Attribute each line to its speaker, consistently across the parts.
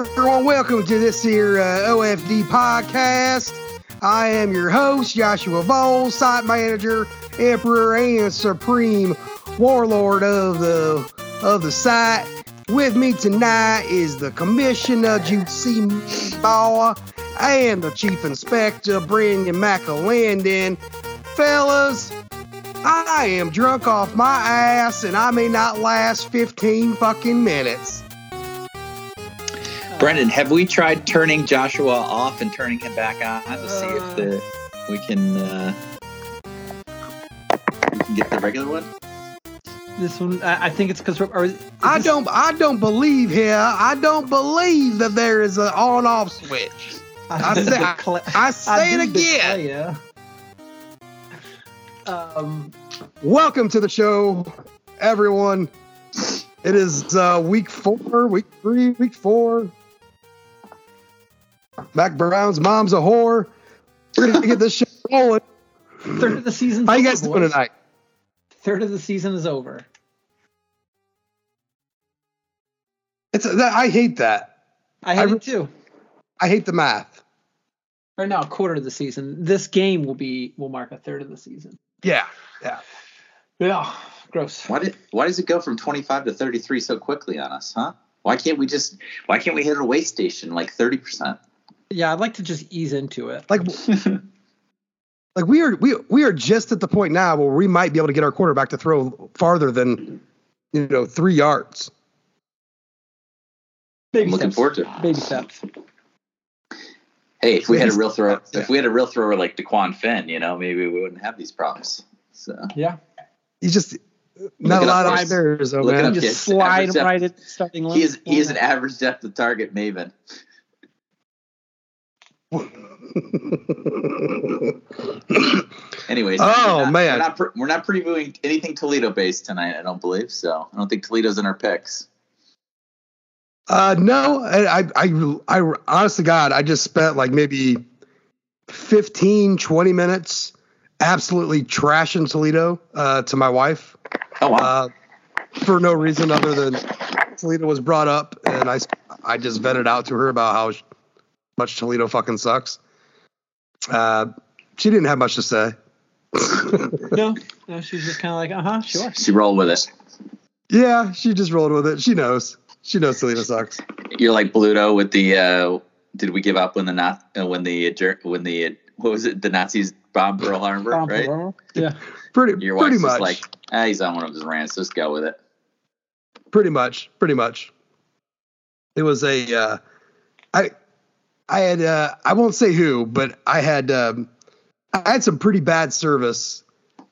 Speaker 1: everyone, welcome to this here uh, OFD podcast. I am your host, Joshua Vole, site manager, emperor, and supreme warlord of the of the site. With me tonight is the commissioner, C. Bauer, and the chief inspector, Brendan McAlendon. Fellas, I am drunk off my ass, and I may not last 15 fucking minutes.
Speaker 2: Brendan, have we tried turning Joshua off and turning him back on to see if the we can uh, we can get the regular one?
Speaker 3: This one, I, I think it's because
Speaker 1: I don't, I don't believe here. I don't believe that there is an on-off switch. I say, I, I say it again.
Speaker 3: Um,
Speaker 1: Welcome to the show, everyone. It is uh, week four, week three, week four. Mack Brown's mom's a whore. We're gonna get this shit rolling.
Speaker 3: third of the season.
Speaker 1: How you guys doing tonight?
Speaker 3: Third of the season is over.
Speaker 1: It's that I hate that.
Speaker 3: I hate
Speaker 1: I-
Speaker 3: it too.
Speaker 1: I hate the math.
Speaker 3: Right now, a quarter of the season. This game will be will mark a third of the season.
Speaker 1: Yeah, yeah.
Speaker 3: Yeah, gross.
Speaker 2: Why did why does it go from twenty five to thirty three so quickly on us, huh? Why can't we just why can't we hit a way station like thirty percent?
Speaker 3: Yeah, I'd like to just ease into it.
Speaker 1: Like, like we are we we are just at the point now where we might be able to get our quarterback to throw farther than you know three yards.
Speaker 3: Baby
Speaker 2: I'm looking
Speaker 3: steps.
Speaker 2: forward to it.
Speaker 3: Baby steps.
Speaker 2: Hey, if we had a real thrower,
Speaker 1: Yeah.
Speaker 2: if we had a real thrower like Dequan Finn, you know, maybe we wouldn't have these problems. So
Speaker 3: Yeah,
Speaker 1: He's just not
Speaker 2: Look
Speaker 1: a lot
Speaker 2: up,
Speaker 1: of
Speaker 2: kids.
Speaker 1: stairs, oh
Speaker 2: Look it
Speaker 1: man.
Speaker 2: up,
Speaker 3: just slide right at starting line.
Speaker 2: he is he is an average depth of target maven. Anyways,
Speaker 1: Oh,
Speaker 2: we're not,
Speaker 1: man.
Speaker 2: we're not, pre- we're not previewing anything Toledo based tonight. I don't believe so. I don't think Toledo's in our picks.
Speaker 1: Uh, no, I, I, I, I, honest to God, I just spent like maybe 15, 20 minutes absolutely trashing Toledo uh, to my wife
Speaker 2: Oh wow,
Speaker 1: uh, for no reason other than Toledo was brought up, and I, I just vented out to her about how much Toledo fucking sucks. Uh, she didn't have much to say.
Speaker 3: No, no, she's just kind of like, uh huh, sure.
Speaker 2: she rolled with it.
Speaker 1: Yeah, she just rolled with it. She knows. She knows Toledo sucks.
Speaker 2: You're like Bluto with the. Uh, did we give up when the not uh, when the when the what was it the Nazis bombed Pearl Harbor? Right.
Speaker 3: Yeah.
Speaker 1: Pretty,
Speaker 2: Your
Speaker 1: pretty
Speaker 2: wife's
Speaker 1: much.
Speaker 2: just like, ah, he's on one of his rants. Just go with it.
Speaker 1: pretty much pretty much it was a uh i i had uh i won't say who but i had um i had some pretty bad service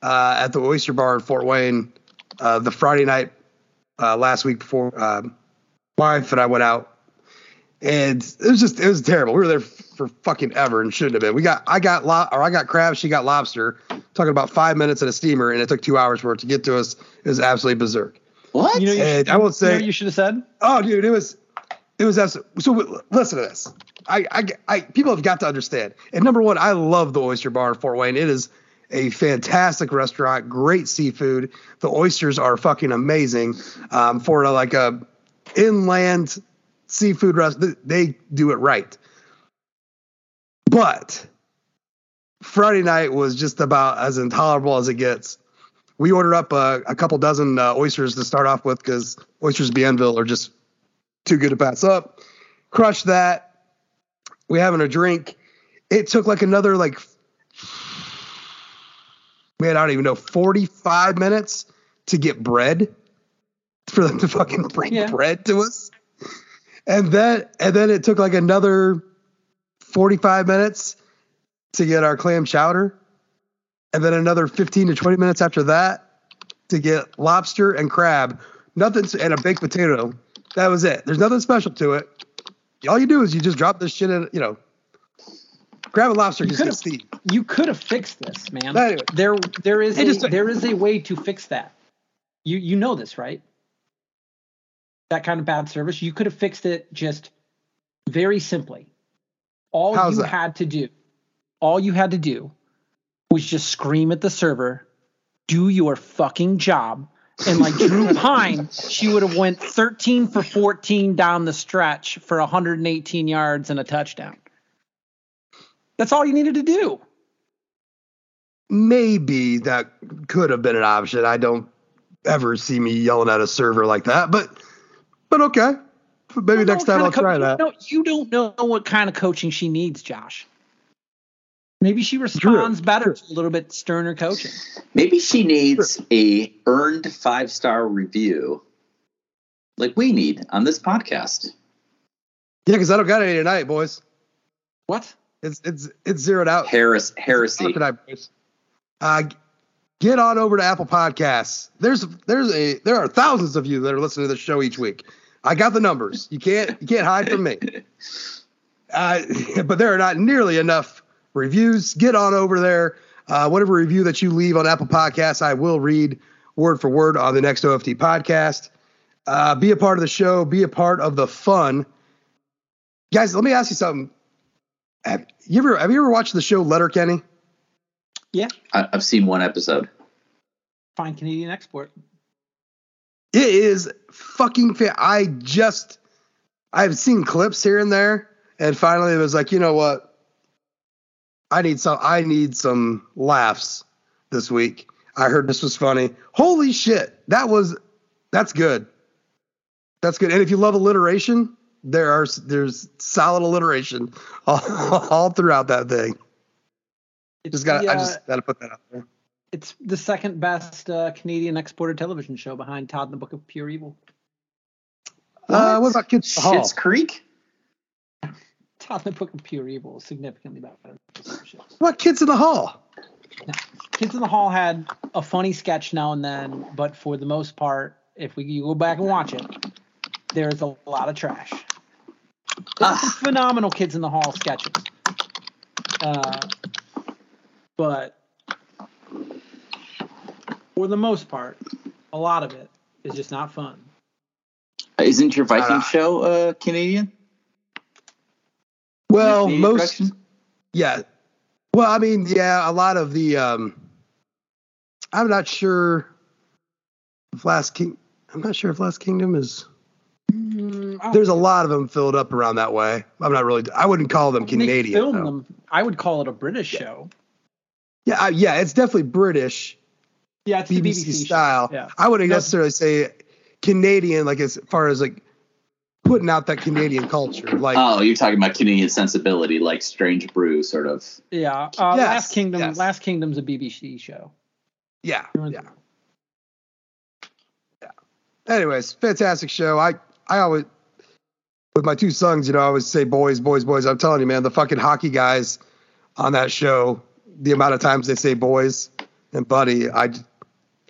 Speaker 1: uh at the oyster bar in fort wayne uh the friday night uh last week before um wife and i went out and it was just it was terrible we were there for fucking ever and shouldn't have been we got i got lo- or i got crab she got lobster talking about five minutes in a steamer and it took two hours for it to get to us it was absolutely berserk
Speaker 2: What?
Speaker 3: You know, you,
Speaker 1: And
Speaker 3: should,
Speaker 1: I will
Speaker 3: you know
Speaker 1: say-
Speaker 3: what you should have said.
Speaker 1: Oh, dude, it was, it was absolutely. So listen to this. I, I, I, people have got to understand. And number one, I love the Oyster Bar in Fort Wayne. It is a fantastic restaurant, great seafood. The oysters are fucking amazing. Um, for a, like a inland seafood restaurant, they do it right. But Friday night was just about as intolerable as it gets. We ordered up a, a couple dozen uh, oysters to start off with because oysters Bienville are just too good to pass up. Crushed that. We having a drink. It took like another like man, I don't even know, 45 minutes to get bread for them to fucking bring
Speaker 3: Yeah.
Speaker 1: bread to us. And then and then it took like another 45 minutes to get our clam chowder. And then another 15 to 20 minutes after that to get lobster and crab. Nothing and a baked potato. That was it. There's nothing special to it. All you do is you just drop this shit in, you know, grab a lobster
Speaker 3: You could've- You could have fixed this, man.
Speaker 1: Anyway.
Speaker 3: there, there is a,
Speaker 1: just-
Speaker 3: there is a way to fix that. You you know this, right? That kind of bad service, you could have fixed it just very simply. All you
Speaker 1: that?
Speaker 3: had to do, all you had to do, was just scream at the server, "Do your fucking job," And like Drew Pyne, she would have went 13 for 14 down the stretch for 118 yards and a touchdown. That's all you needed to do.
Speaker 1: Maybe that could have been an option. I don't ever see me yelling at a server like that, but but okay. Maybe next time I'll try that.
Speaker 3: No, you don't know what kind of coaching she needs, Josh. Maybe she responds
Speaker 1: True.
Speaker 3: better to a little bit sterner coaching.
Speaker 2: Maybe she needs a earned five star review, like we need on this podcast.
Speaker 1: Yeah, because I don't got any tonight, boys.
Speaker 3: What?
Speaker 1: It's it's it's zeroed out.
Speaker 2: Harris heresy.
Speaker 1: Tonight, boys. Uh, get on over to Apple Podcasts. There's there's a there are thousands of you that are listening to the show each week. I got the numbers. You can't you can't hide from me. Uh, but there are not nearly enough reviews. Get on over there. Uh, whatever review that you leave on Apple Podcasts, I will read word for word on the next OFD podcast. Uh, be a part of the show. Be a part of the fun, guys. Let me ask you something. Have you ever have you ever watched the show Letterkenny?
Speaker 3: Yeah.
Speaker 2: I, I've seen one episode.
Speaker 3: Fine Canadian export.
Speaker 1: It is fucking fan. I just I've seen clips here and there, and finally it was like, you know what? I need some. I need some laughs this week. I heard this was funny. Holy shit, that was that's good. That's good. And if you love alliteration, there are there's solid alliteration all, all throughout that thing.
Speaker 3: It's
Speaker 1: Just got
Speaker 3: the,
Speaker 1: I
Speaker 3: uh,
Speaker 1: just got to put that out there.
Speaker 3: it's the second best uh, Canadian exported television show behind Todd and the Book of Pure Evil.
Speaker 1: Uh, what about Kids in the Hall?
Speaker 2: Schitt's Creek?
Speaker 3: Todd and the Book of Pure Evil is significantly better than this show.
Speaker 1: What Kids in the Hall?
Speaker 3: Kids in the Hall had a funny sketch now and then, but for the most part, if we you go back and watch it, there's a lot of trash. There's some
Speaker 2: Ah.
Speaker 3: phenomenal Kids in the Hall sketches. Uh, but for the most part, a lot of it is just not fun.
Speaker 2: Isn't your Viking
Speaker 1: Uh,
Speaker 2: show uh, Canadian?
Speaker 1: Well,
Speaker 2: Canadian
Speaker 1: most
Speaker 2: production?
Speaker 1: Yeah. Well, I mean, yeah, a lot of the um I'm not sure if Last King I'm not sure if Last Kingdom is
Speaker 3: Mm,
Speaker 1: there's a lot of them filled up around that way. I'm not really I wouldn't call them Canadian.
Speaker 3: film
Speaker 1: though.
Speaker 3: them. I would call it a British show.
Speaker 1: Yeah, I, yeah, it's definitely British
Speaker 3: Yeah, it's
Speaker 1: BBC,
Speaker 3: BBC
Speaker 1: style.
Speaker 3: Yeah.
Speaker 1: I wouldn't necessarily say Canadian like as far as like putting out that Canadian culture. Like
Speaker 2: Oh, you're talking about Canadian sensibility, like Strange Brew, sort of.
Speaker 3: Yeah. Uh,
Speaker 1: Yes,
Speaker 3: Last Kingdom.
Speaker 1: yes.
Speaker 3: Last Kingdom's a BBC show.
Speaker 1: yeah, yeah. Yeah. Anyways, fantastic show. I I always with my two sons, you know, I always say boys, boys, boys. I'm telling you, man, the fucking hockey guys on that show, the amount of times they say boys and buddy, I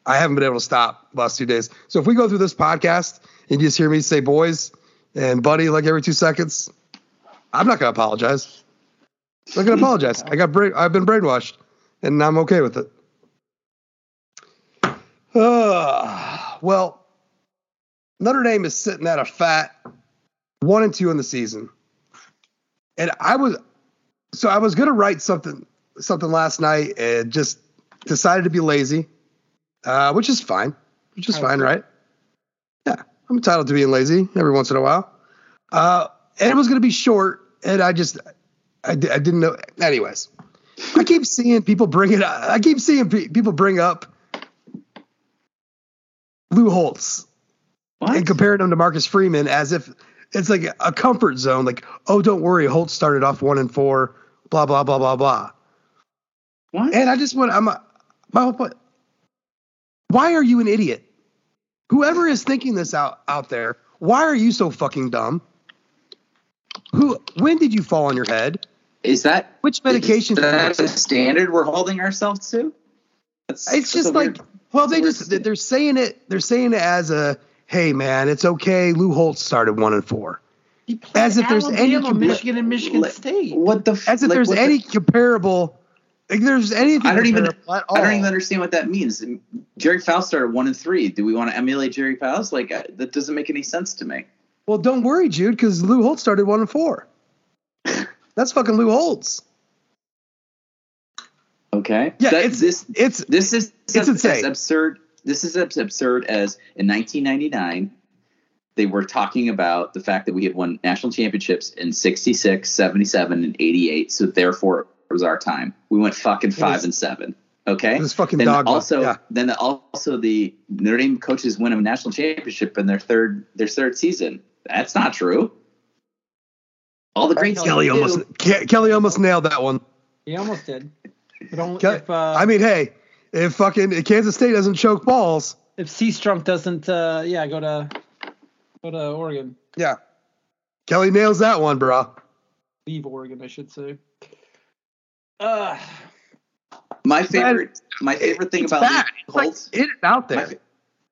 Speaker 1: I haven't been able to stop the last two days. So if we go through this podcast and you just hear me say boys and buddy like every two seconds, I'm not gonna apologize. I'm not gonna apologize. I got bra- I've been brainwashed, and I'm okay with it. Uh, well, Notre Dame is sitting at a fat one and two in the season. And I was so I was gonna write something something last night and just decided to be lazy. Uh, which is fine. Which is
Speaker 3: I
Speaker 1: fine, right? I'm entitled to being lazy every once in a while. Uh, and it was gonna be short, and I just I, I didn't know anyways. I keep seeing people bring it up. I keep seeing pe- people bring up Lou Holtz
Speaker 2: What?
Speaker 1: and comparing him to Marcus Freeman as if it's like a comfort zone. Like, oh, don't worry, Holtz started off one and four, blah blah blah blah blah.
Speaker 2: what?
Speaker 1: And I just want I'm a, my whole point. Why are you an idiot? Whoever is thinking this out out there, why are you so fucking dumb? Who? When did you fall on your head?
Speaker 2: is that
Speaker 1: Which medication?
Speaker 2: Is that the standard we're holding ourselves to? That's,
Speaker 1: It's just like,
Speaker 2: weird-
Speaker 1: well, they just they're saying it. They're saying it as a, hey man, it's okay. Lou Holtz started one and four.
Speaker 3: He played
Speaker 1: As if there's any
Speaker 3: Alabama, Michigan, and Michigan State.
Speaker 2: What the?
Speaker 1: As if
Speaker 2: like,
Speaker 1: there's
Speaker 2: what the-
Speaker 1: any comparable. Like there's anything.
Speaker 2: I don't even. I don't even understand what that means. Gerry Faust started one and three. Do we want to emulate Gerry Faust? Like uh, that doesn't make any sense to me.
Speaker 1: Well, don't worry, Jude, because Lou Holtz started one and four. That's fucking Lou Holtz.
Speaker 2: Okay.
Speaker 1: Yeah,
Speaker 2: That-
Speaker 1: it's
Speaker 2: this.
Speaker 1: it's
Speaker 2: This is
Speaker 1: It's
Speaker 2: as, as absurd this is as absurd as in 1999 they were talking about the fact that we had won national championships in 66 77 and 88 so therefore was our time we went fucking five
Speaker 1: was-
Speaker 2: and seven okay
Speaker 1: It was fucking
Speaker 2: then
Speaker 1: dogma.
Speaker 2: also
Speaker 1: yeah.
Speaker 2: then also the Notre Dame coaches win a national championship in their third their third season that's not true all the great
Speaker 1: Kelly
Speaker 2: Kelly
Speaker 1: almost Ke- Kelly almost nailed that one.
Speaker 3: He almost did. But only
Speaker 1: Kelly,
Speaker 3: if uh,
Speaker 1: I mean, hey, if fucking if Kansas State doesn't choke balls,
Speaker 3: if Seastrunk doesn't, uh, yeah, go to go to Oregon,
Speaker 1: yeah, Kelly nails that one, bro.
Speaker 3: leave Oregon, I should say. Uh,
Speaker 2: my favorite my favorite thing about
Speaker 1: bad.
Speaker 2: Lou
Speaker 1: It's like
Speaker 2: Holtz
Speaker 1: it is out there.
Speaker 2: fa-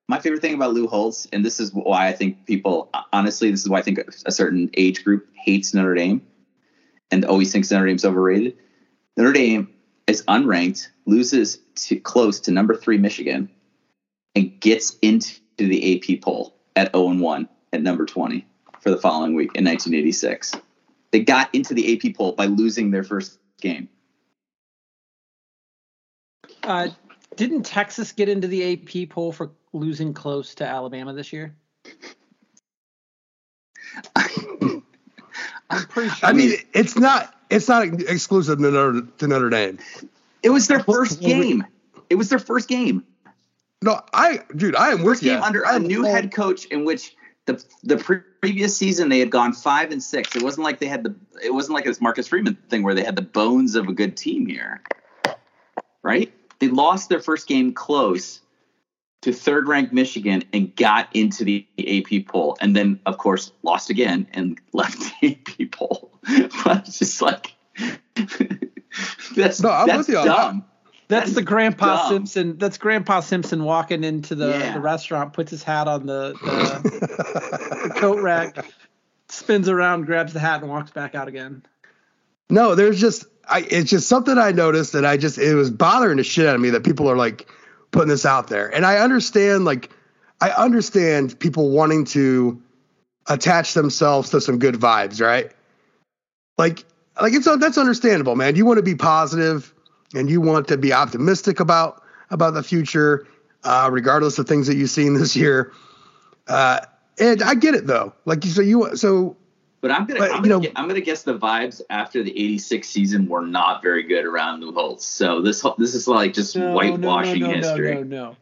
Speaker 2: my favorite thing about Lou Holtz, and this is why I think people, honestly, this is why I think a certain age group hates Notre Dame and always thinks Notre Dame's overrated. Notre Dame is unranked, loses to close to number three Michigan, and gets into the AP poll at 0 and 1 at number 20 for the following week in 1986. They got into the AP poll by losing their first game.
Speaker 3: Uh, didn't Texas get into the AP poll for losing close to Alabama this year? I'm pretty sure.
Speaker 1: I mean, it's not it's not exclusive to Notre, to Notre Dame.
Speaker 2: It was their first game. It was their first game.
Speaker 1: No, I dude, I am with
Speaker 2: first
Speaker 1: you.
Speaker 2: under a
Speaker 1: I'm
Speaker 2: new
Speaker 1: full-
Speaker 2: head coach in which the the pre- previous season they had gone five and six. It wasn't like they had the it wasn't like this Marcus Freeman thing where they had the bones of a good team here, right? They lost their first game close to third ranked Michigan and got into the AP poll, and then of course lost again and left the AP poll. but it's just like that's
Speaker 1: No, I'm
Speaker 2: that's
Speaker 1: with you on that.
Speaker 2: dumb.
Speaker 3: that's the Grandpa
Speaker 2: dumb.
Speaker 3: Simpson. That's Grandpa Simpson walking into the,
Speaker 2: Yeah.
Speaker 3: the restaurant, puts his hat on the, the, the coat rack, spins around, grabs the hat, and walks back out again.
Speaker 1: No, there's just I it's just something I noticed that I just it was bothering the shit out of me that people are like putting this out there. And I understand like I understand people wanting to attach themselves to some good vibes, right? Like like it's that's understandable, man. You want to be positive and you want to be optimistic about about the future, uh, regardless of things that you've seen this year. Uh, and I get it though. Like you so you so
Speaker 2: But I'm gonna,
Speaker 1: But,
Speaker 2: I'm,
Speaker 1: you
Speaker 2: gonna
Speaker 1: know-
Speaker 2: I'm gonna guess the vibes after the '86 season were not very good around Lou Holtz. So this this is like just
Speaker 3: No,
Speaker 2: whitewashing
Speaker 3: no, no, no,
Speaker 2: history.
Speaker 3: No, no, no.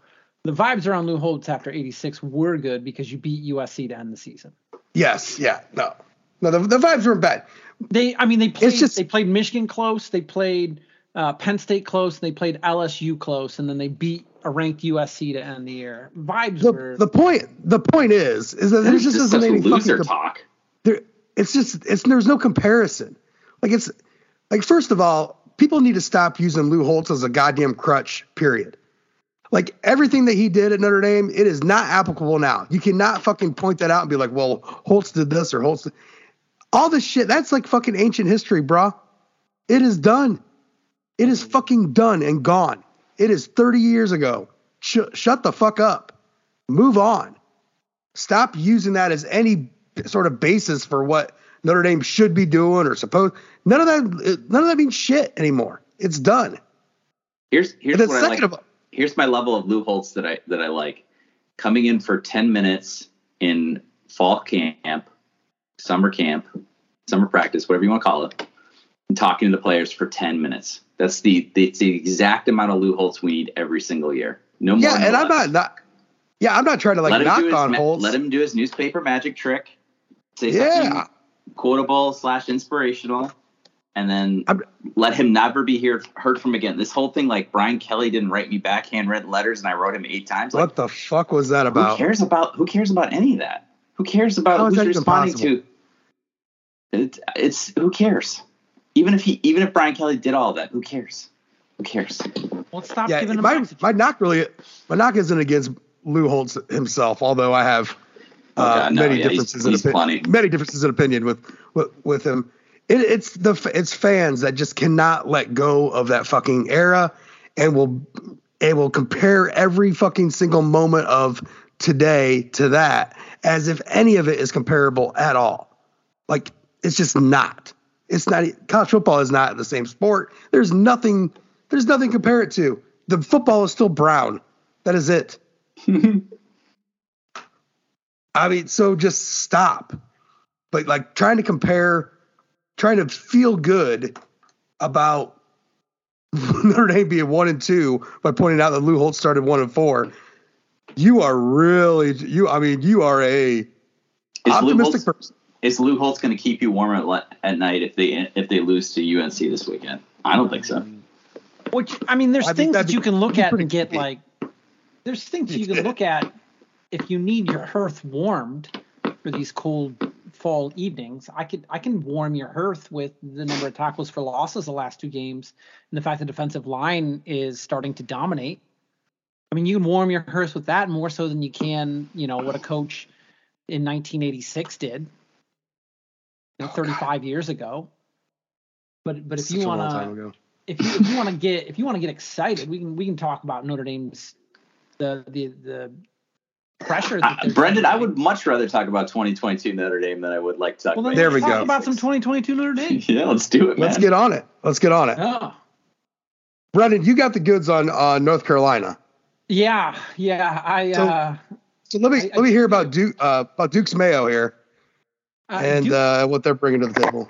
Speaker 3: The vibes around Lou Holtz after '86 were good because you beat USC to end the season.
Speaker 1: yes, yeah, no. No, the, the vibes weren't bad.
Speaker 3: They, I mean, they played.
Speaker 1: just-
Speaker 3: they played Michigan close. They played uh, Penn State close. And they played LSU close, and then they beat a ranked USC to end the year. Vibes
Speaker 1: the
Speaker 3: were.
Speaker 1: the point the point is is that
Speaker 2: This
Speaker 1: there
Speaker 2: is
Speaker 1: just
Speaker 2: just
Speaker 1: isn't any
Speaker 2: loser
Speaker 1: fucking com-
Speaker 2: talk.
Speaker 1: It's just it's there's no comparison. Like it's like first of all people need to stop using Lou Holtz as a goddamn crutch period. Like everything that he did at Notre Dame it is not applicable now. You cannot fucking point that out and be like well Holtz did this or Holtz did. all this shit that's like fucking ancient history bro it is done. It is fucking done and gone. It is 30 years ago. Sh- shut the fuck up. Move on. Stop using that as any sort of basis for what Notre Dame should be doing or supposed. None of that. None of that means shit anymore. It's done.
Speaker 2: Here's here's what I like.
Speaker 1: of
Speaker 2: Here's my level of Lou Holtz that I that I like. Coming in for 10 minutes in fall camp, summer camp, summer practice, whatever you want to call it, and talking to the players for 10 minutes. That's the, the it's the exact amount of Lou Holtz we need every single year. No more.
Speaker 1: yeah,
Speaker 2: no
Speaker 1: and I'm not not. Yeah, I'm not trying to like knock on
Speaker 2: ma-
Speaker 1: Holtz.
Speaker 2: Let him do his newspaper magic trick. Say
Speaker 1: Yeah.
Speaker 2: something quotable slash inspirational, and then
Speaker 1: I'm-
Speaker 2: let him never be heard heard from again. This whole thing, like Brian Kelly didn't write me back handwritten letters, and I wrote him eight times. Like,
Speaker 1: what the fuck was that about?
Speaker 2: who cares about who cares about any of that? Who cares about
Speaker 1: How is
Speaker 2: who's responding
Speaker 1: possible?
Speaker 2: to? It, it's who cares? Even if he, even if Brian Kelly did all that, who cares? Who cares?
Speaker 3: Let's stop
Speaker 1: Yeah,
Speaker 3: giving them
Speaker 1: my
Speaker 3: oxygen.
Speaker 1: my knock really my knock isn't against Lou Holtz himself, although I have
Speaker 2: Oh,
Speaker 1: uh,
Speaker 2: God, no,
Speaker 1: many
Speaker 2: yeah, he's-
Speaker 1: differences in opinion, many differences in opinion with with, with him. It, it's the it's fans that just cannot let go of that fucking era, and will and will compare every fucking single moment of today to that as if any of it is comparable at all. Like it's just not. It's not. College football is not the same sport. There's nothing. There's nothing to compare it to. The football is still brown. That is it. I mean, so just stop. But like trying to compare, trying to feel good about Notre Dame being one and two by pointing out that Lou Holtz started one and four. You are really you. I mean, you are a
Speaker 2: Is Lou
Speaker 1: optimistic
Speaker 2: Holtz,
Speaker 1: person.
Speaker 2: is Lou Holtz going to keep you warm at, le- at night if they if they lose to UNC this weekend? I don't think so.
Speaker 3: Which I mean, there's
Speaker 1: I
Speaker 3: things
Speaker 1: that'd be-
Speaker 3: you can look at and get like. There's things you can look at if you need your hearth warmed for these cold fall evenings. I could I can warm your hearth with the number of tackles for losses the last two games and the fact the defensive line is starting to dominate. I mean, you can warm your hearth with that more so than you can, you know, what a coach in 1986 did, you know, 35 years ago. But but if
Speaker 1: Such
Speaker 3: you want to if you, if you want to get if you want to get excited, we can we can talk about Notre Dame's the the the pressure. That
Speaker 2: Uh,
Speaker 3: they're
Speaker 2: Brendan, I would much rather talk about 2022 Notre Dame than I would like to talk
Speaker 3: Well, then
Speaker 2: about.
Speaker 1: There we
Speaker 3: talk
Speaker 1: go.
Speaker 3: about some 2022 Notre Dame.
Speaker 2: yeah, let's do it, man.
Speaker 1: Let's get on it. Let's get on it.
Speaker 3: Oh,
Speaker 1: Brendan, you got the goods on on North Carolina.
Speaker 3: yeah, yeah. I
Speaker 1: So-
Speaker 3: uh,
Speaker 1: So let me
Speaker 3: I- I-
Speaker 1: let me hear about Duke uh, about Duke's Mayo here
Speaker 3: uh,
Speaker 1: and
Speaker 3: Duke-
Speaker 1: uh, what they're bringing to the table.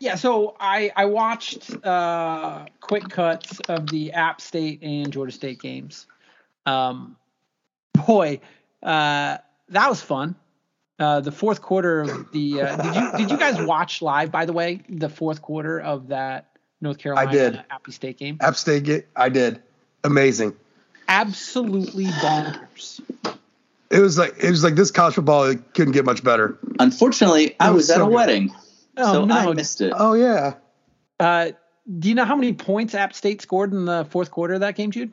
Speaker 3: yeah. So I I watched uh quick cuts of the App State and Georgia State games. Um, boy, uh, that was fun. Uh, the fourth quarter of the uh, did you did you guys watch live by the way the fourth quarter of that North Carolina I
Speaker 1: did.
Speaker 3: Appy State game?
Speaker 1: App State, get, I did. Amazing.
Speaker 3: Absolutely bonkers.
Speaker 1: It was like it was like this college football it couldn't get much better.
Speaker 2: Unfortunately, I
Speaker 1: was
Speaker 2: was, at
Speaker 1: so
Speaker 2: a
Speaker 1: good.
Speaker 2: wedding,
Speaker 3: Oh
Speaker 2: so I
Speaker 3: no!
Speaker 2: missed it.
Speaker 1: Oh yeah.
Speaker 3: Uh, do you know how many points App State scored in the fourth quarter of that game, Jude?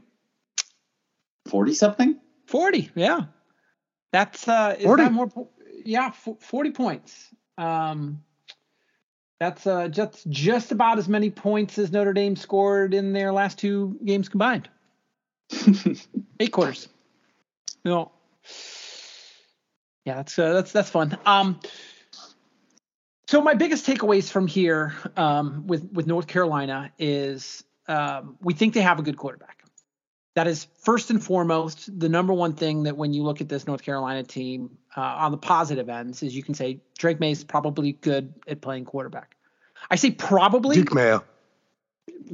Speaker 2: 40 something?
Speaker 3: Forty. Yeah, that's uh, is
Speaker 1: 40?
Speaker 3: that more? Yeah, forty points. Um, that's uh, just just about as many points as Notre Dame scored in their last two games combined. Eight quarters. No. Yeah, that's uh, that's that's fun. Um, so my biggest takeaways from here um, with with North Carolina is um, we think they have a good quarterback. That is first and foremost the number one thing that when you look at this North Carolina team uh, on the positive ends is you can say Drake Maye is probably good at playing quarterback. I say probably
Speaker 1: Duke Mayo.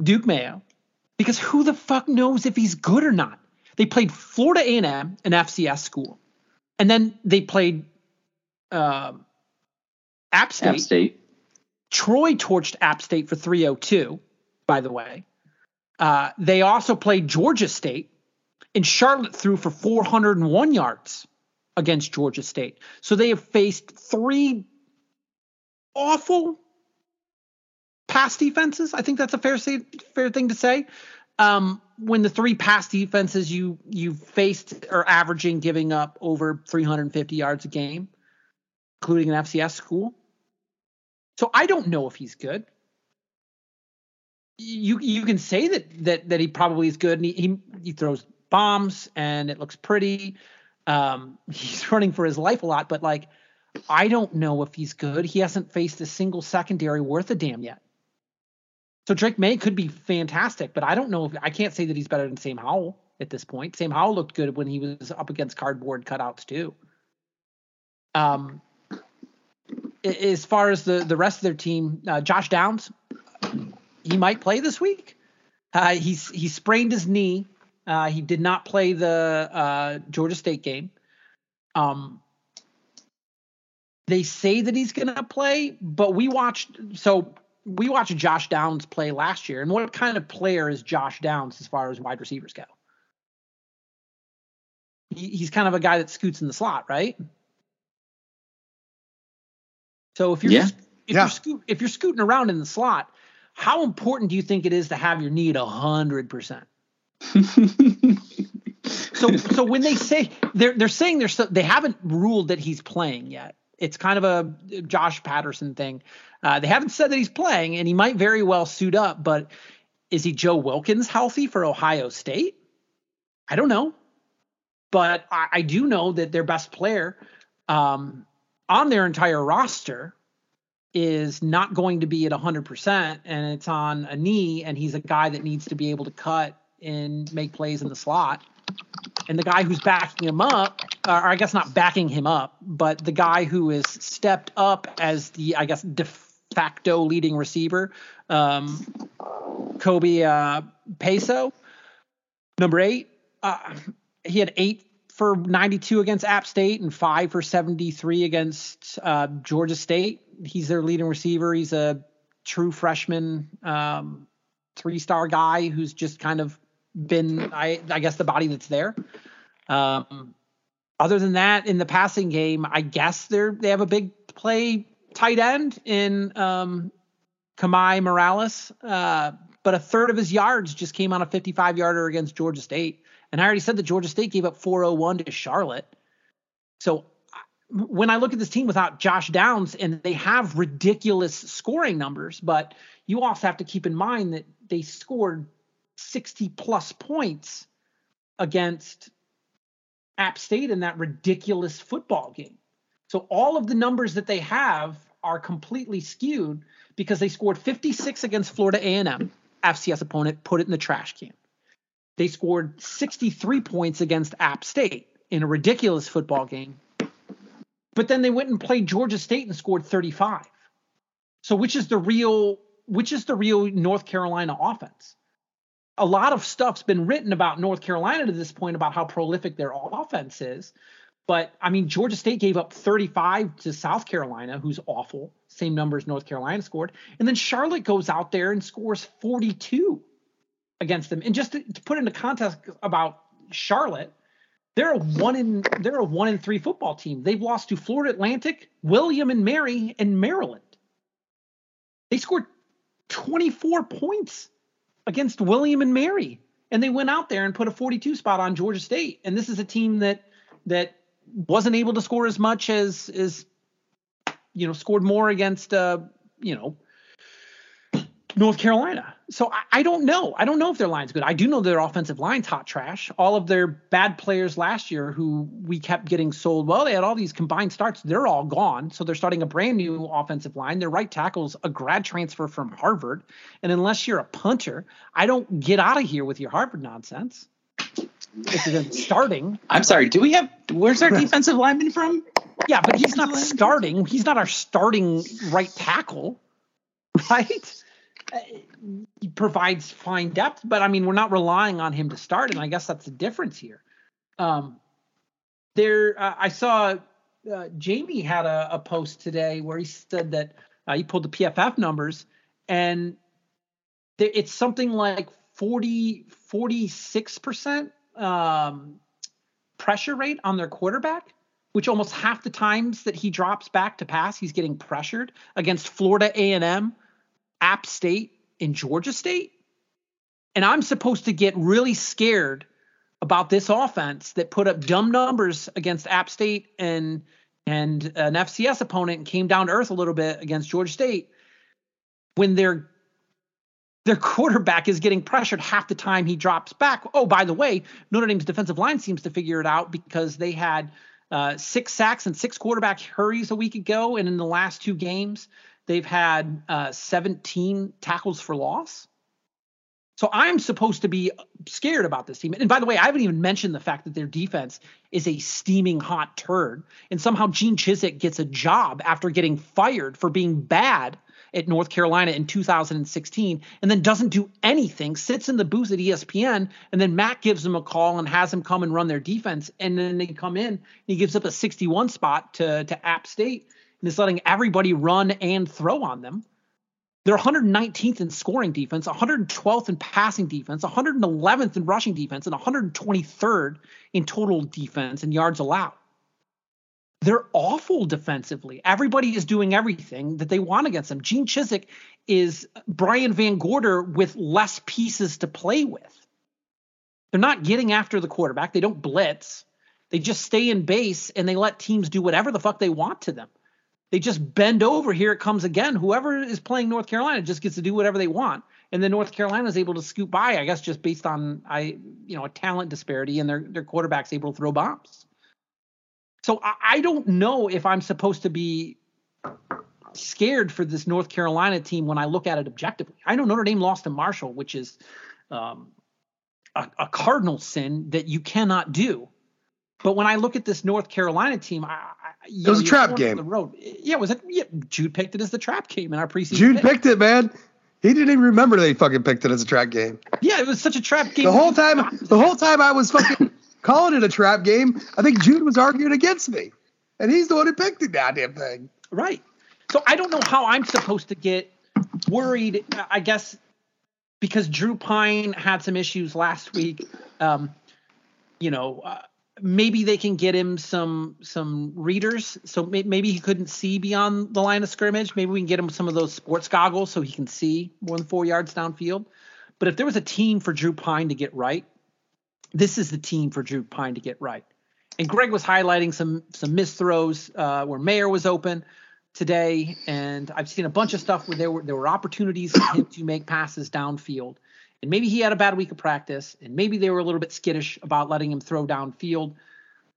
Speaker 3: Duke Mayo because who the fuck knows if he's good or not? They played Florida A&M, an FCS school, and then they played um, App State.
Speaker 2: App State.
Speaker 3: Troy torched App State for 302, by the way. Uh, they also played Georgia State, and Charlotte threw for 401 yards against Georgia State. So they have faced three awful pass defenses. I think that's a fair say, fair thing to say. Um, when the three pass defenses you you faced are averaging giving up over 350 yards a game, including an FCS school. So I don't know if he's good. You you can say that that that he probably is good, and he he, he throws bombs and it looks pretty. Um, he's running for his life a lot, but like I don't know if he's good. He hasn't faced a single secondary worth a damn yet. So Drake Maye could be fantastic, but I don't know if I can't say that he's better than Sam Howell at this point. Sam Howell looked good when he was up against cardboard cutouts too. Um, as far as the the rest of their team, uh, Josh Downs, he might play this week. Uh, he's he sprained his knee. Uh, he did not play the uh, Georgia State game. Um, they say that he's going to play, but we watched so we watched Josh Downs play last year. And what kind of player is Josh Downs as far as wide receivers go? He, he's kind of a guy that scoots in the slot, right? So if you're
Speaker 2: Yeah.
Speaker 3: if
Speaker 1: Yeah.
Speaker 3: you're scoot, if you're scooting around in the slot, how important do you think it is to have your knee at hundred percent? So so when they say they're they're saying they're so, they haven't ruled that he's playing yet. It's kind of a Josh Patterson thing. Uh, they haven't said that he's playing, and he might very well suit up. But is he Joe Wilkins healthy for Ohio State? I don't know, but I, I do know that their best player um, on their entire roster is not going to be at 100%, and it's on a knee, and he's a guy that needs to be able to cut and make plays in the slot. And the guy who's backing him up, or I guess not backing him up, but the guy who is stepped up as the, I guess, de facto leading receiver, um, Kobe uh, Paysour, number eight. Uh, he had eight for 92 against App State and five for 73 against uh, Georgia State. He's their leading receiver. He's a true freshman, um, three star guy who's just kind of been, I, I guess, the body that's there. Um, other than that, in the passing game, I guess they're they have a big play tight end in um, Kamari Morales, uh, but a third of his yards just came on a 55 yarder against Georgia State. And I already said that Georgia State gave up 401 to Charlotte. So when I look at this team without Josh Downs, and they have ridiculous scoring numbers, but you also have to keep in mind that they scored 60 plus points against App State in that ridiculous football game. So all of the numbers that they have are completely skewed because they scored 56 against Florida A&M, FCS opponent, put it in the trash can. They scored 63 points against App State in a ridiculous football game. But then they went and played Georgia State and scored 35. So which is the real which is the real North Carolina offense? A lot of stuff's been written about North Carolina to this point about how prolific their offense is. But I mean, Georgia State gave up 35 to South Carolina, who's awful. Same numbers North Carolina scored. And then Charlotte goes out there and scores 42 against them. And just to, to put into context about Charlotte, they're a one in they're a one in three football team. They've lost to Florida Atlantic, William and Mary, and Maryland. They scored 24 points against William and Mary, and they went out there and put a 42 spot on Georgia State. And this is a team that that wasn't able to score as much as as you know scored more against uh you know North Carolina. So I, I, don't know. I don't know if their line's good. I do know their offensive line's hot trash. All of their bad players last year who we kept getting sold, well, they had all these combined starts. They're all gone. So they're starting a brand new offensive line. Their right tackle's a grad transfer from Harvard. And unless you're a punter, I don't get out of here with your Harvard nonsense. If you're starting.
Speaker 2: I'm sorry. Do we have where's our defensive lineman from?
Speaker 3: Yeah, but he's not starting. He's not our starting right tackle, right? He provides fine depth, but I mean, we're not relying on him to start, and I guess that's the difference here. Um, there, uh, I saw uh, Jamie had a, a, post today where he said that uh, he pulled the PFF numbers, and th- it's something like 40, 46 percent um, pressure rate on their quarterback, which almost half the times that he drops back to pass, he's getting pressured against Florida A&M App State and Georgia State. And I'm supposed to get really scared about this offense that put up dumb numbers against App State and and an FCS opponent and came down to earth a little bit against Georgia State when their their quarterback is getting pressured half the time he drops back. Oh, by the way, Notre Dame's defensive line seems to figure it out because they had uh, six sacks and six quarterback hurries a week ago, and in the last two games, They've had uh, 17 tackles for loss. So I'm supposed to be scared about this team. And by the way, I haven't even mentioned the fact that their defense is a steaming hot turd. And somehow Gene Chizik gets a job after getting fired for being bad at North Carolina in 2016 and then doesn't do anything, sits in the booth at ESPN, and then Mack gives him a call and has him come and run their defense. And then they come in and he gives up a 61 spot to, to App State and is letting everybody run and throw on them. They're 119th in scoring defense, 112th in passing defense, 111th in rushing defense, and 123rd in total defense and yards allowed. They're awful defensively. Everybody is doing everything that they want against them. Gene Chizik is Brian VanGorder with less pieces to play with. They're not getting after the quarterback. They don't blitz. They just stay in base and they let teams do whatever the fuck they want to them they just bend over. Here it comes again. Whoever is playing North Carolina just gets to do whatever they want, and then North Carolina is able to scoot by. I guess just based on I you know a talent disparity, and their their quarterback's able to throw bombs. So I, I don't know if I'm supposed to be scared for this North Carolina team when I look at it objectively. I know Notre Dame lost to Marshall, which is um, a, a cardinal sin that you cannot do. But when I look at this North Carolina team, I
Speaker 1: it was
Speaker 3: know,
Speaker 1: a trap game.
Speaker 3: The road. Yeah, was it? Yeah, Jude picked it as the trap game in our preseason.
Speaker 1: Jude
Speaker 3: pick.
Speaker 1: picked it, man. He didn't even remember they fucking picked it as a trap game.
Speaker 3: Yeah, it was such a trap game.
Speaker 1: The whole time, the whole time I was fucking calling it a trap game. I think Jude was arguing against me, and he's the one who picked the goddamn thing.
Speaker 3: Right. So I don't know how I'm supposed to get worried. I guess because Drew Pyne had some issues last week. Um, you know, uh, maybe they can get him some some readers. So may, maybe he couldn't see beyond the line of scrimmage. Maybe we can get him some of those sports goggles so he can see more than four yards downfield. But if there was a team for Drew Pyne to get right, this is the team for Drew Pyne to get right. And Greg was highlighting some some missed throws uh, where Mayer was open today, and I've seen a bunch of stuff where there were there were opportunities for him to make passes downfield. And maybe he had a bad week of practice, and maybe they were a little bit skittish about letting him throw downfield.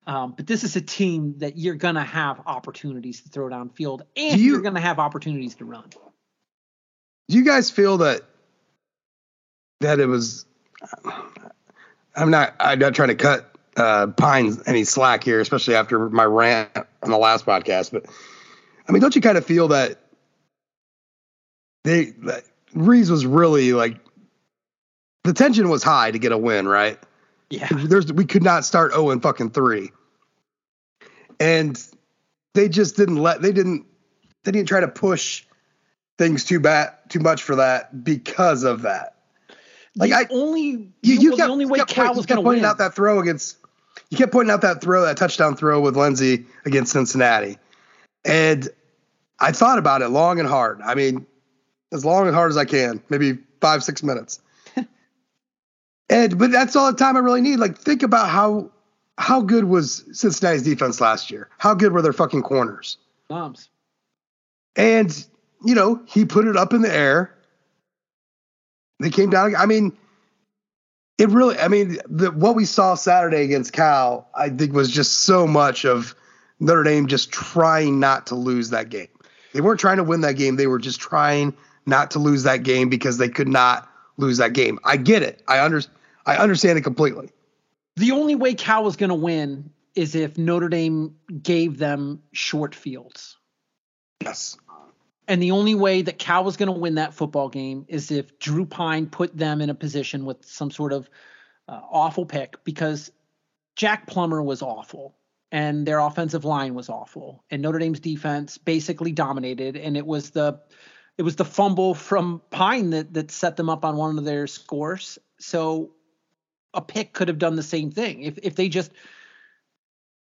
Speaker 3: Um, but this is a team that you're gonna have opportunities to throw downfield, and
Speaker 1: you-
Speaker 3: you're gonna have opportunities to run.
Speaker 1: Do you guys feel that that it was? I'm not. I'm not trying to cut uh, Pynes any slack here, especially after my rant on the last podcast. But I mean, don't you kind of feel that they that Rees was really like the tension was high to get a win, right?
Speaker 3: Yeah.
Speaker 1: There's we could not start 0 and fucking 3. And they just didn't let they didn't they didn't try to push things too bad too much for that because of that. Like
Speaker 3: the
Speaker 1: I
Speaker 3: only
Speaker 1: you, you
Speaker 3: the
Speaker 1: kept,
Speaker 3: only
Speaker 1: you
Speaker 3: way
Speaker 1: kept
Speaker 3: Cal was gonna
Speaker 1: pointing
Speaker 3: win.
Speaker 1: out that throw against you kept pointing out that throw, that touchdown throw with Lenzy against Cincinnati. And I thought about it long and hard. I mean, as long and hard as I can, maybe five, six minutes. And but that's all the time I really need. Like, think about how how good was Cincinnati's defense last year? How good were their fucking corners?
Speaker 3: Bombs.
Speaker 1: And you know, he put it up in the air. They came down. I mean, it really. I mean, the, what we saw Saturday against Cal, I think, was just so much of Notre Dame just trying not to lose that game. They weren't trying to win that game. They were just trying not to lose that game because they could not lose that game. I get it. I under, I understand it completely.
Speaker 3: The only way Cal was going to win is if Notre Dame gave them short fields.
Speaker 1: Yes.
Speaker 3: And the only way that Cal was going to win that football game is if Drew Pyne put them in a position with some sort of uh, awful pick because Jack Plummer was awful and their offensive line was awful and Notre Dame's defense basically dominated and it was the it was the fumble from Pyne that that set them up on one of their scores. So a pick could have done the same thing. If if they just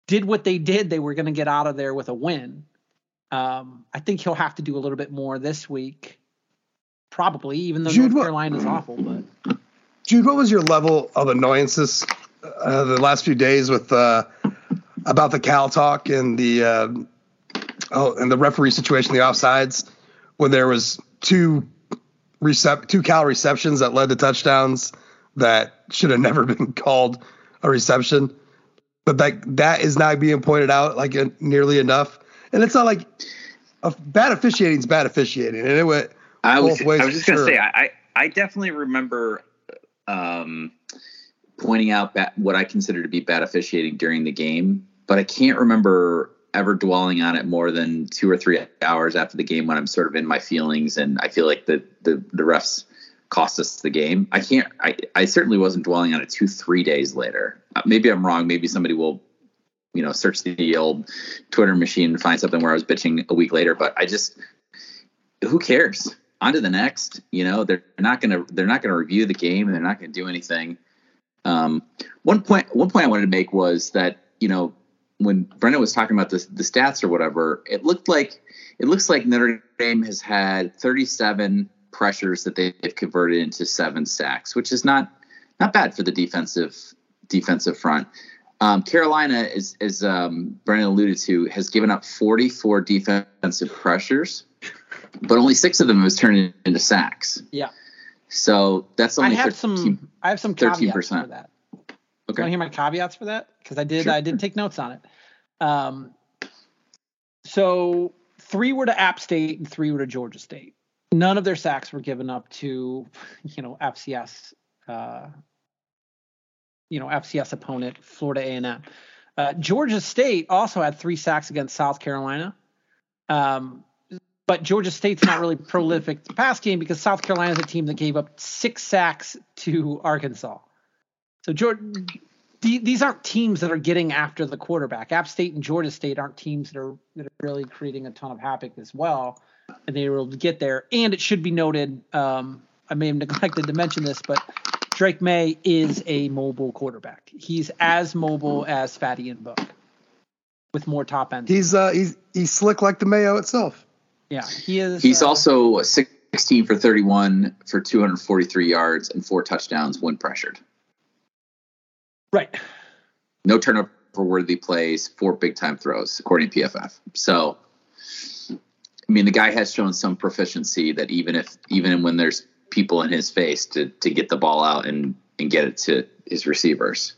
Speaker 3: did what they did, they were going to get out of there with a win. Um, I think he'll have to do a little bit more this week, probably, even though
Speaker 1: Jude,
Speaker 3: North
Speaker 1: what-
Speaker 3: Carolina's awful. But
Speaker 1: Jude, what was your level of annoyances uh, the last few days with uh, about the Cal talk and the uh, oh and the referee situation, the offsides, when there was two recep- two Cal receptions that led to touchdowns that should have never been called a reception, but that that is not being pointed out like nearly enough, and it's not like a, bad officiating is bad officiating, and it went
Speaker 2: I was
Speaker 1: ways
Speaker 2: I was just gonna say I, I definitely remember um, pointing out ba- what I consider to be bad officiating during the game, but I can't remember ever dwelling on it more than two or three hours after the game when I'm sort of in my feelings and I feel like the the, the refs cost us the game. I can't. I I certainly wasn't dwelling on it two three days later. Uh, maybe I'm wrong. Maybe somebody will. You know, search the old Twitter machine and find something where I was bitching a week later. But I just, who cares? on to the next. You know, they're not gonna they're not gonna review the game and they're not gonna do anything. Um, one point one point I wanted to make was that you know when Brendan was talking about the the stats or whatever, it looked like it looks like Notre Dame has had 37 pressures that they've converted into seven sacks, which is not not bad for the defensive defensive front. Um, Carolina, is, as um, Brendan alluded to, has given up 44 defensive pressures, but only six of them has turned into sacks.
Speaker 3: yeah,
Speaker 2: So that's only I
Speaker 3: have
Speaker 2: 13
Speaker 3: some I have some caveats
Speaker 2: 13%.
Speaker 3: for that. You want to hear my caveats for that? Because I did
Speaker 2: Sure.
Speaker 3: I did take notes on it. Um, so three were to App State and three were to Georgia State. None of their sacks were given up to, you know, FCS uh, you know FCS opponent, Florida A&M. Uh, Georgia State also had three sacks against South Carolina. Um, but Georgia State's not really prolific the pass game because South Carolina is a team that gave up six sacks to Arkansas. So Georgia, these aren't teams that are getting after the quarterback. App State and Georgia State aren't teams that are that are really creating a ton of havoc as well, and they were able to get there. And it should be noted, um, I may have neglected to mention this, but Drake Maye is a mobile quarterback. He's as mobile as Fat Ian Book, with more top end.
Speaker 1: He's uh he's he's slick like the Mayo itself.
Speaker 3: Yeah, he is.
Speaker 2: He's
Speaker 3: uh,
Speaker 2: also 16 for 31 for 243 yards and four touchdowns when pressured.
Speaker 3: right.
Speaker 2: No turnover for worthy plays, four big time throws, according to PFF. So, I mean, the guy has shown some proficiency that even if even when there's people in his face to to get the ball out and and get it to his receivers.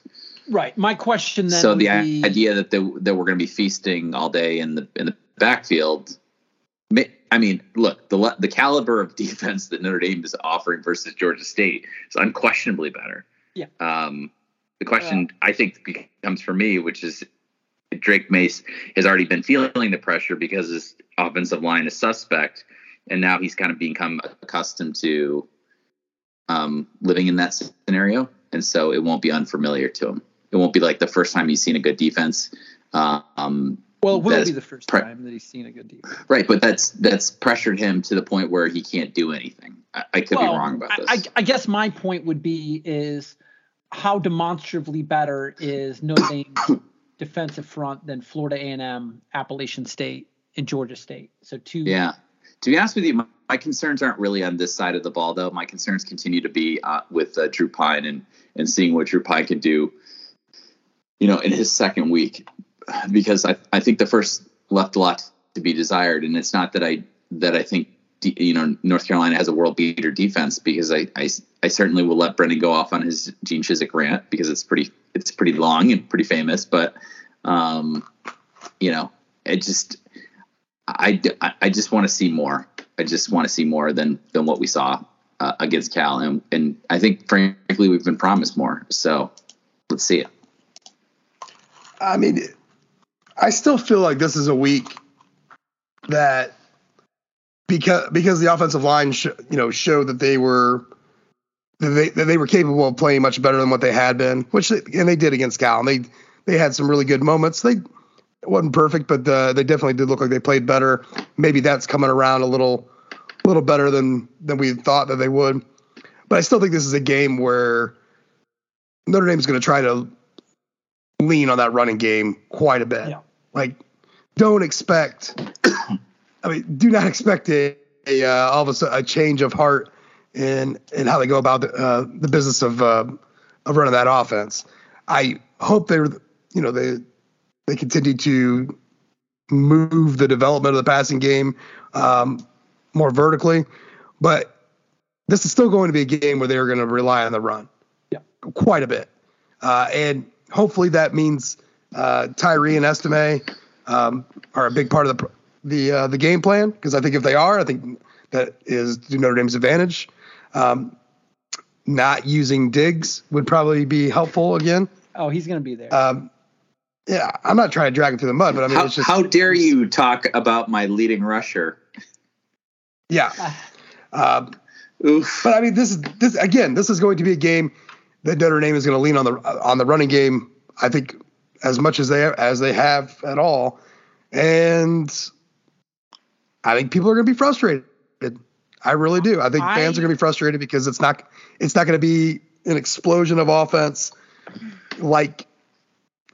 Speaker 3: Right. My question then.
Speaker 2: so the
Speaker 3: be,
Speaker 2: idea that they, that we're going to be feasting all day in the in the backfield I mean, look, the the caliber of defense that Notre Dame is offering versus Georgia State is unquestionably better.
Speaker 3: Yeah.
Speaker 2: Um, the question I think becomes for me, which is Drake Mace has already been feeling the pressure because his offensive line is suspect, and now he's kind of become accustomed to um, living in that scenario, and so it won't be unfamiliar to him. It won't be like the first time he's seen a good defense. Um,
Speaker 3: well, it will be the first
Speaker 2: pre-
Speaker 3: time that he's seen a good defense.
Speaker 2: Right, but that's that's pressured him to the point where he can't do anything. I, I could
Speaker 3: Well,
Speaker 2: be wrong about this.
Speaker 3: I, I, I guess my point would be is how demonstrably better is Notre Dame's defensive front than Florida A&M, Appalachian State, and Georgia State. So two.
Speaker 2: yeah. To be honest with you, my, my concerns aren't really on this side of the ball, though. My concerns continue to be uh, with uh, Drew Pyne and and seeing what Drew Pyne can do. You know, in his second week, because I I think the first left a lot to be desired, and it's not that I that I think you know North Carolina has a world beater defense because I, I I certainly will let Brendan go off on his Gene Chizik rant because it's pretty it's pretty long and pretty famous, but um, you know, it just I, I, just want to see more. I just want to see more than than what we saw uh, against Cal, and and I think frankly we've been promised more. So let's see it.
Speaker 1: I mean, I still feel like this is a week that because because the offensive line sh- you know showed that they were they they were capable of playing much better than what they had been, which they, and they did against Cal. And they they had some really good moments. They it wasn't perfect, but uh, they definitely did look like they played better. Maybe that's coming around a little a little better than than we thought that they would. But I still think this is a game where Notre Dame's going to try to lean on that running game quite a bit.
Speaker 3: Yeah.
Speaker 1: Like, don't expect. I mean, do not expect a, a uh, all of a sudden a change of heart in in how they go about the uh, the business of uh, of running that offense. I hope they're you know they they continue to move the development of the passing game um, more vertically, but this is still going to be a game where they're going to rely on the run
Speaker 3: Yeah.
Speaker 1: quite a bit. Uh, and hopefully that means uh, Tyree and Estime um, are a big part of the the uh, the game plan because I think if they are, I think that is to Notre Dame's advantage. Um, not using Diggs would probably be helpful again.
Speaker 3: Oh, he's going to be there.
Speaker 1: Um, yeah, I'm not trying to drag him through the mud, but I mean,
Speaker 2: How,
Speaker 1: it's just
Speaker 2: how dare you talk about my leading rusher?
Speaker 1: yeah. Um,
Speaker 2: Oof.
Speaker 1: But I mean, this is this again. This is going to be a game that Notre Dame is going to lean on the on the running game. I think as much as they as they have at all, and I think people are going to be frustrated. I really do. I think
Speaker 3: I-
Speaker 1: fans are going to be frustrated because it's not it's not going to be an explosion of offense like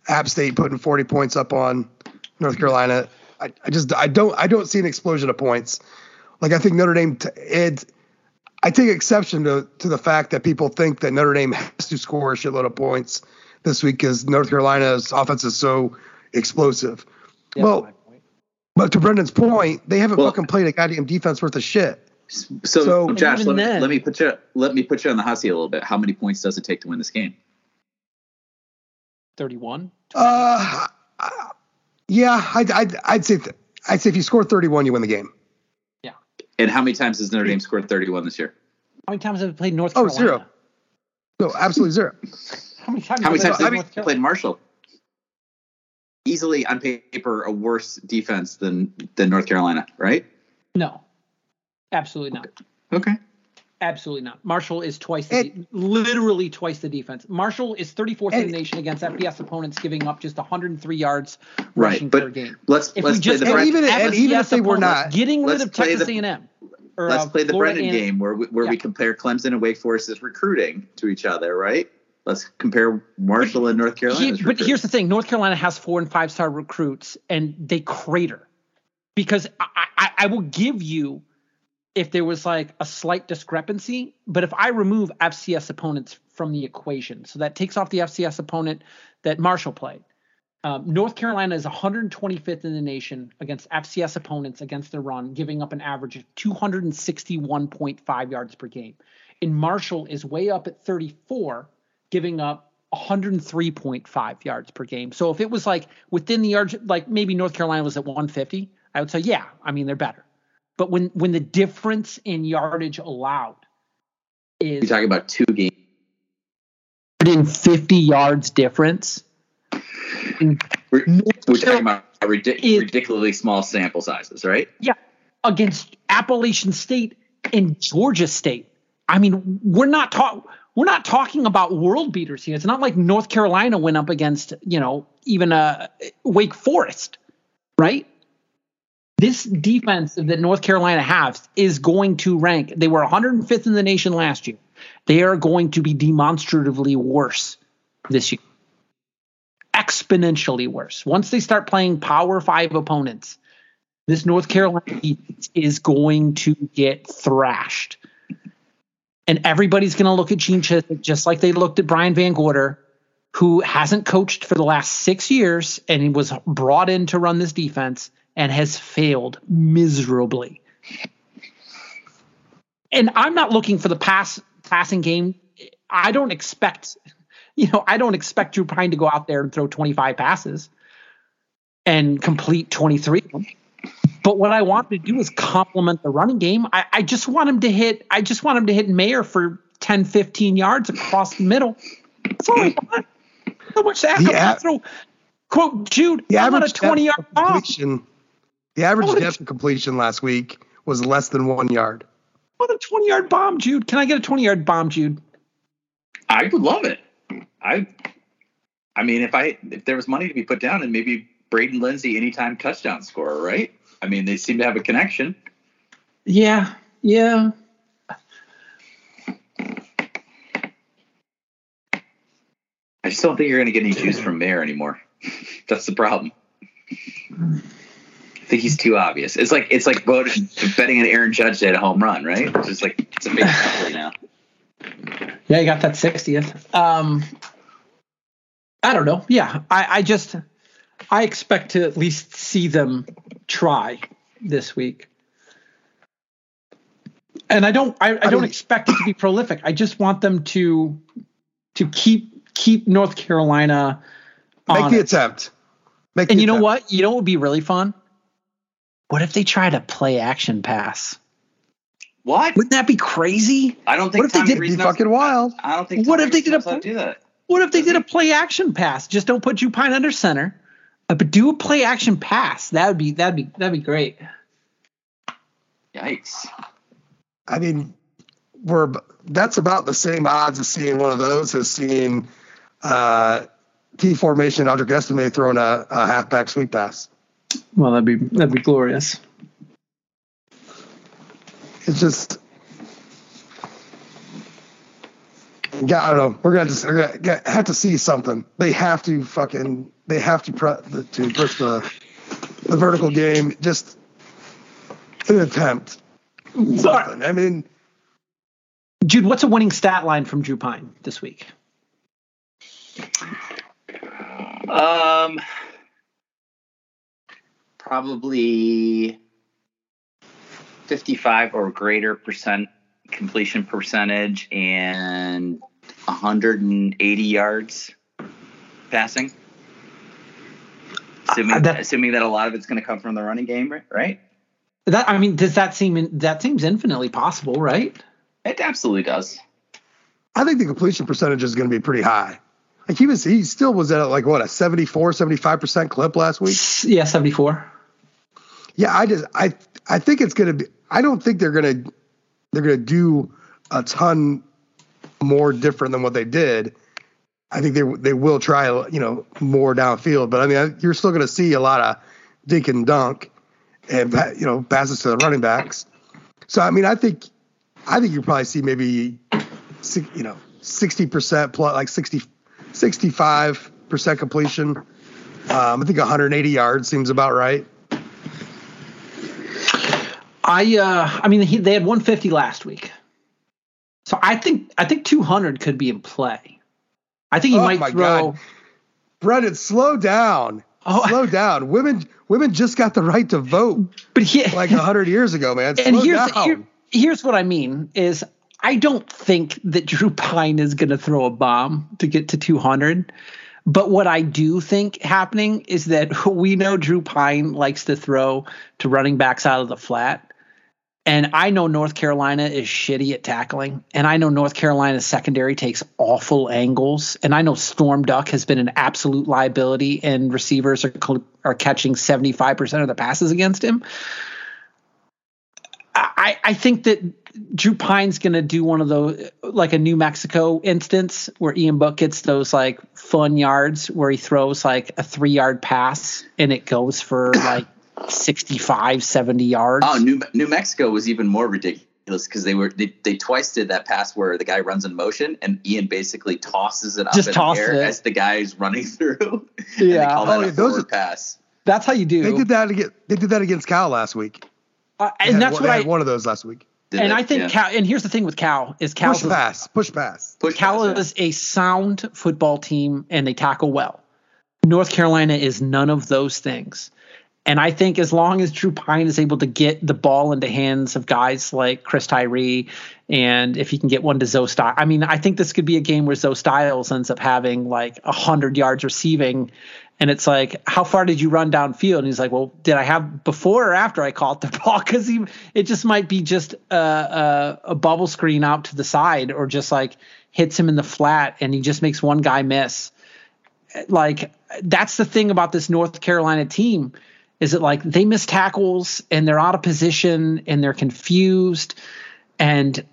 Speaker 1: App State putting 40 points up on North Carolina. I, I just I don't I don't see an explosion of points. Like I think Notre Dame t- it I take exception to to the fact that people think that Notre Dame has to score a shitload of points this week because North Carolina's offense is so explosive.
Speaker 3: Yeah,
Speaker 1: well, but to Brendan's point, they haven't
Speaker 2: Well-
Speaker 1: fucking played a goddamn defense worth of shit.
Speaker 2: So,
Speaker 1: So-
Speaker 2: Josh, let me,
Speaker 3: then-
Speaker 2: let me put you let me put you on the hot seat a little bit. How many points does it take to win this game?
Speaker 3: 31.
Speaker 1: Uh, yeah, I'd I'd, I'd say th- I'd say if you score 31, you win the game. Yeah.
Speaker 2: And how many times has Notre Dame scored 31 this year?
Speaker 3: How many times have we played North
Speaker 1: Oh,
Speaker 3: Carolina?
Speaker 1: zero. No, absolutely zero.
Speaker 3: How many times?
Speaker 2: How many
Speaker 3: have
Speaker 2: times
Speaker 3: they
Speaker 2: have
Speaker 3: played
Speaker 2: we played Marshall? Easily on paper a worse defense than than North Carolina, right?
Speaker 3: No, absolutely not.
Speaker 2: Okay.
Speaker 3: Absolutely not. Marshall is twice, the,
Speaker 1: And-
Speaker 3: literally twice the defense. Marshall is 34th in the nation against FBS opponents, giving up just 103 yards
Speaker 2: Right,
Speaker 3: rushing
Speaker 2: but
Speaker 3: per game.
Speaker 2: Let's
Speaker 3: If
Speaker 2: let's
Speaker 3: we
Speaker 2: play
Speaker 3: just
Speaker 2: the
Speaker 1: and even- and even if they were not,
Speaker 3: getting rid of Texas
Speaker 2: the-
Speaker 3: A&M. or,
Speaker 2: let's
Speaker 3: uh,
Speaker 2: play the
Speaker 3: Florida
Speaker 2: Brennan game where we, where we compare Clemson and Wake Forest's recruiting to each other, right? Let's compare Marshall and North
Speaker 3: He- but here's the thing: North Carolina has four and five star recruits, and they crater because I, I, I will give you if there was like a slight discrepancy, but if I remove FCS opponents from the equation, so that takes off the FCS opponent that Marshall played. Um, North Carolina is 125th in the nation against FCS opponents against the run, giving up an average of 261.5 yards per game. And Marshall is way up at 34, giving up 103.5 yards per game. So if it was like within the yards, like maybe North Carolina was at 150, I would say, yeah, I mean, they're better. But when when the difference in yardage allowed is You're
Speaker 2: talking about two games.
Speaker 3: 150 yards difference,
Speaker 2: We're, we're talking about ridic-
Speaker 3: Is-
Speaker 2: ridiculously small sample sizes, right?
Speaker 3: yeah, against Appalachian State and Georgia State. I mean, we're not talk we're not talking about world beaters here. It's not like North Carolina went up against, you know, even a Wake Forest, right? This defense that North Carolina has is going to rank. They were 105th in the nation last year. They are going to be demonstratively worse this year. Exponentially worse. Once they start playing Power 5 opponents, this North Carolina defense is going to get thrashed. And everybody's going to look at Gene Chizik just like they looked at Brian VanGorder, who hasn't coached for the last six years and he was brought in to run this defense and has failed miserably. And I'm not looking for the pass passing game. I don't expect, you know, I don't expect Drew Pyne to go out there and throw 25 passes and complete 23 of them. But what I want to do is complement the running game. I, I just want him to hit. I just want him to hit Mayer for 10, 15 yards across the middle. That's all I want. So much that.
Speaker 1: A-
Speaker 3: throw, quote Jude.
Speaker 1: The
Speaker 3: a
Speaker 1: average
Speaker 3: 20
Speaker 1: depth
Speaker 3: yard
Speaker 1: of
Speaker 3: bomb.
Speaker 1: Completion, the average
Speaker 3: What
Speaker 1: depth of completion last week was less than one yard.
Speaker 3: What a 20 yard bomb, Jude. Can I get a 20 yard bomb, Jude?
Speaker 2: I would love it. I, I mean, if I if there was money to be put down, and maybe Braden Lenzy anytime touchdown scorer, right? I mean, they seem to have a connection.
Speaker 3: Yeah, yeah.
Speaker 2: I just don't think you're going to get any juice from Mayer anymore. That's the problem. I think he's too obvious. It's like it's like voting, betting on Aaron Judge to hit a home run, right? It's just like it's a big athlete now.
Speaker 3: Yeah, you got that 60th. Um, I don't know. Yeah, I, I just I expect to at least see them try this week. And I don't I, I don't expect it to be prolific. I just want them to to keep keep North Carolina
Speaker 1: Make the
Speaker 3: it.
Speaker 1: attempt. Make
Speaker 3: And
Speaker 1: the
Speaker 3: you know what? You know what would be really fun? What if they try to play action pass?
Speaker 2: What?
Speaker 3: Wouldn't that be crazy?
Speaker 2: I don't think
Speaker 1: What if they did
Speaker 2: Rees
Speaker 1: be
Speaker 2: knows-
Speaker 1: fucking wild?
Speaker 2: I don't think.
Speaker 3: What
Speaker 2: Tom
Speaker 3: if they did a
Speaker 2: knows how to do that?
Speaker 3: What if they did a play action pass? Just don't put Drew Pyne under center, uh, but do a play action pass. That would be that'd be that'd be great.
Speaker 2: Yikes!
Speaker 1: I mean, we're that's about the same odds as seeing one of those as seeing uh, T formation Audric Estime throwing a, a halfback sweep pass.
Speaker 3: Well, that'd be that'd be glorious.
Speaker 1: It's just, yeah, I don't know. We're gonna just we're gonna get- have to see something. They have to fucking they have to pre- the, to push the the vertical game. Just an attempt. Something. I mean,
Speaker 3: Jude, what's a winning stat line from Drew Pyne this week?
Speaker 2: Um, probably fifty-five or greater percent completion percentage and 180 yards passing. Assuming,
Speaker 3: Uh, that-
Speaker 2: assuming that a lot of it's going to come from the running game, right- right?
Speaker 3: That I mean, does that seem that seems infinitely possible, right?
Speaker 2: It absolutely does.
Speaker 1: I think the completion percentage is going to be pretty high. Like he was, he still was at like what a 74, 75 percent clip last week.
Speaker 3: Yeah, seventy four.
Speaker 1: Yeah, I just, I, I think it's gonna be. I don't think they're gonna, they're gonna do a ton more different than what they did. I think they they will try, you know, more downfield. But I mean, you're still to see a lot of dink and dunk, and you know, passes to the running backs. So I mean, I think I think you probably see maybe, you know, sixty percent plus, like 60, 65 percent completion. Um, I think 180 yards seems about right.
Speaker 3: I uh, I mean, he, they had 150 last week, so I think I think 200 could be in play. I think he
Speaker 1: oh
Speaker 3: might throw.
Speaker 1: God. Brendan, slow down.
Speaker 3: Oh,
Speaker 1: slow down. Women women just got the right to vote
Speaker 3: but he,
Speaker 1: like hundred years ago, man. Slow
Speaker 3: and here's here, here's what I mean is I don't think that Drew Pyne is going to throw a bomb to get to 200. But what I do think happening is that we know Drew Pyne likes to throw to running backs out of the flat. And I know North Carolina is shitty at tackling. And I know North Carolina's secondary takes awful angles. And I know Storm Duck has been an absolute liability, and receivers are, are catching 75% of the passes against him. I, I think that Drew Pyne's going to do one of those, like a New Mexico instance where Ian Book gets those like fun yards where he throws like a three yard pass and it goes for like 65, 70 yards.
Speaker 2: Oh, New New Mexico was even more ridiculous because they were they, they twice did that pass where the guy runs in motion and Ian basically tosses it up
Speaker 3: Just
Speaker 2: in
Speaker 3: tossed
Speaker 2: the air
Speaker 3: it.
Speaker 2: as the guy's running through.
Speaker 3: Yeah.
Speaker 2: and they call that
Speaker 1: Oh,
Speaker 2: a
Speaker 1: those are-
Speaker 2: pass.
Speaker 3: That's how you do.
Speaker 1: They did that against they did that against Cal last week.
Speaker 3: Uh, and
Speaker 1: had
Speaker 3: that's
Speaker 1: one,
Speaker 3: what
Speaker 1: they
Speaker 3: I
Speaker 1: had one of those last week.
Speaker 2: Did
Speaker 3: and
Speaker 2: they?
Speaker 3: I think
Speaker 2: Yeah.
Speaker 3: Cal. And here's the thing with Cal is Cal
Speaker 1: Push pass, push pass.
Speaker 2: Push
Speaker 3: Cal
Speaker 2: pass, yeah.
Speaker 3: is a sound football team and they tackle well. North Carolina is none of those things. And I think as long as Drew Pyne is able to get the ball into hands of guys like Chris Tyree, and if he can get one to Zoe Styles, I mean, I think this could be a game where Zoe Styles ends up having like hundred yards receiving, and it's like, how far did you run downfield? And he's like, well, did I have before or after I caught the ball? Because he, it just might be just a, a, a bubble screen out to the side, or just like hits him in the flat, and he just makes one guy miss. Like that's the thing about this North Carolina team is it like they miss tackles and they're out of position and they're confused and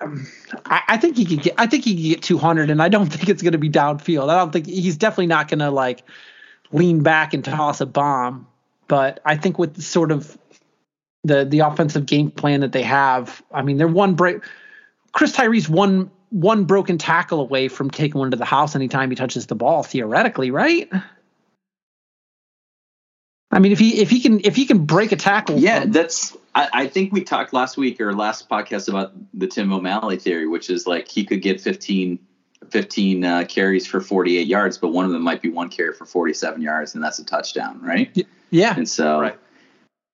Speaker 3: um, I, I think he could get I think he could get 200 and I don't think it's going to be downfield. I don't think he's definitely not going to like lean back and toss a bomb, but I think with sort of the the offensive game plan that they have, I mean they're one break Chris Tyree's one one broken tackle away from taking one to the house anytime he touches the ball theoretically, right? I mean, if he if he can if he can break a tackle,
Speaker 2: Yeah,
Speaker 3: from-
Speaker 2: that's. I, I think we talked last week or last podcast about the Tim O'Malley theory, which is like he could get 15, 15 uh, carries for 48 yards, but one of them might be one carry for 47 yards, and that's a touchdown, right?
Speaker 3: yeah,
Speaker 2: And so,
Speaker 4: Right.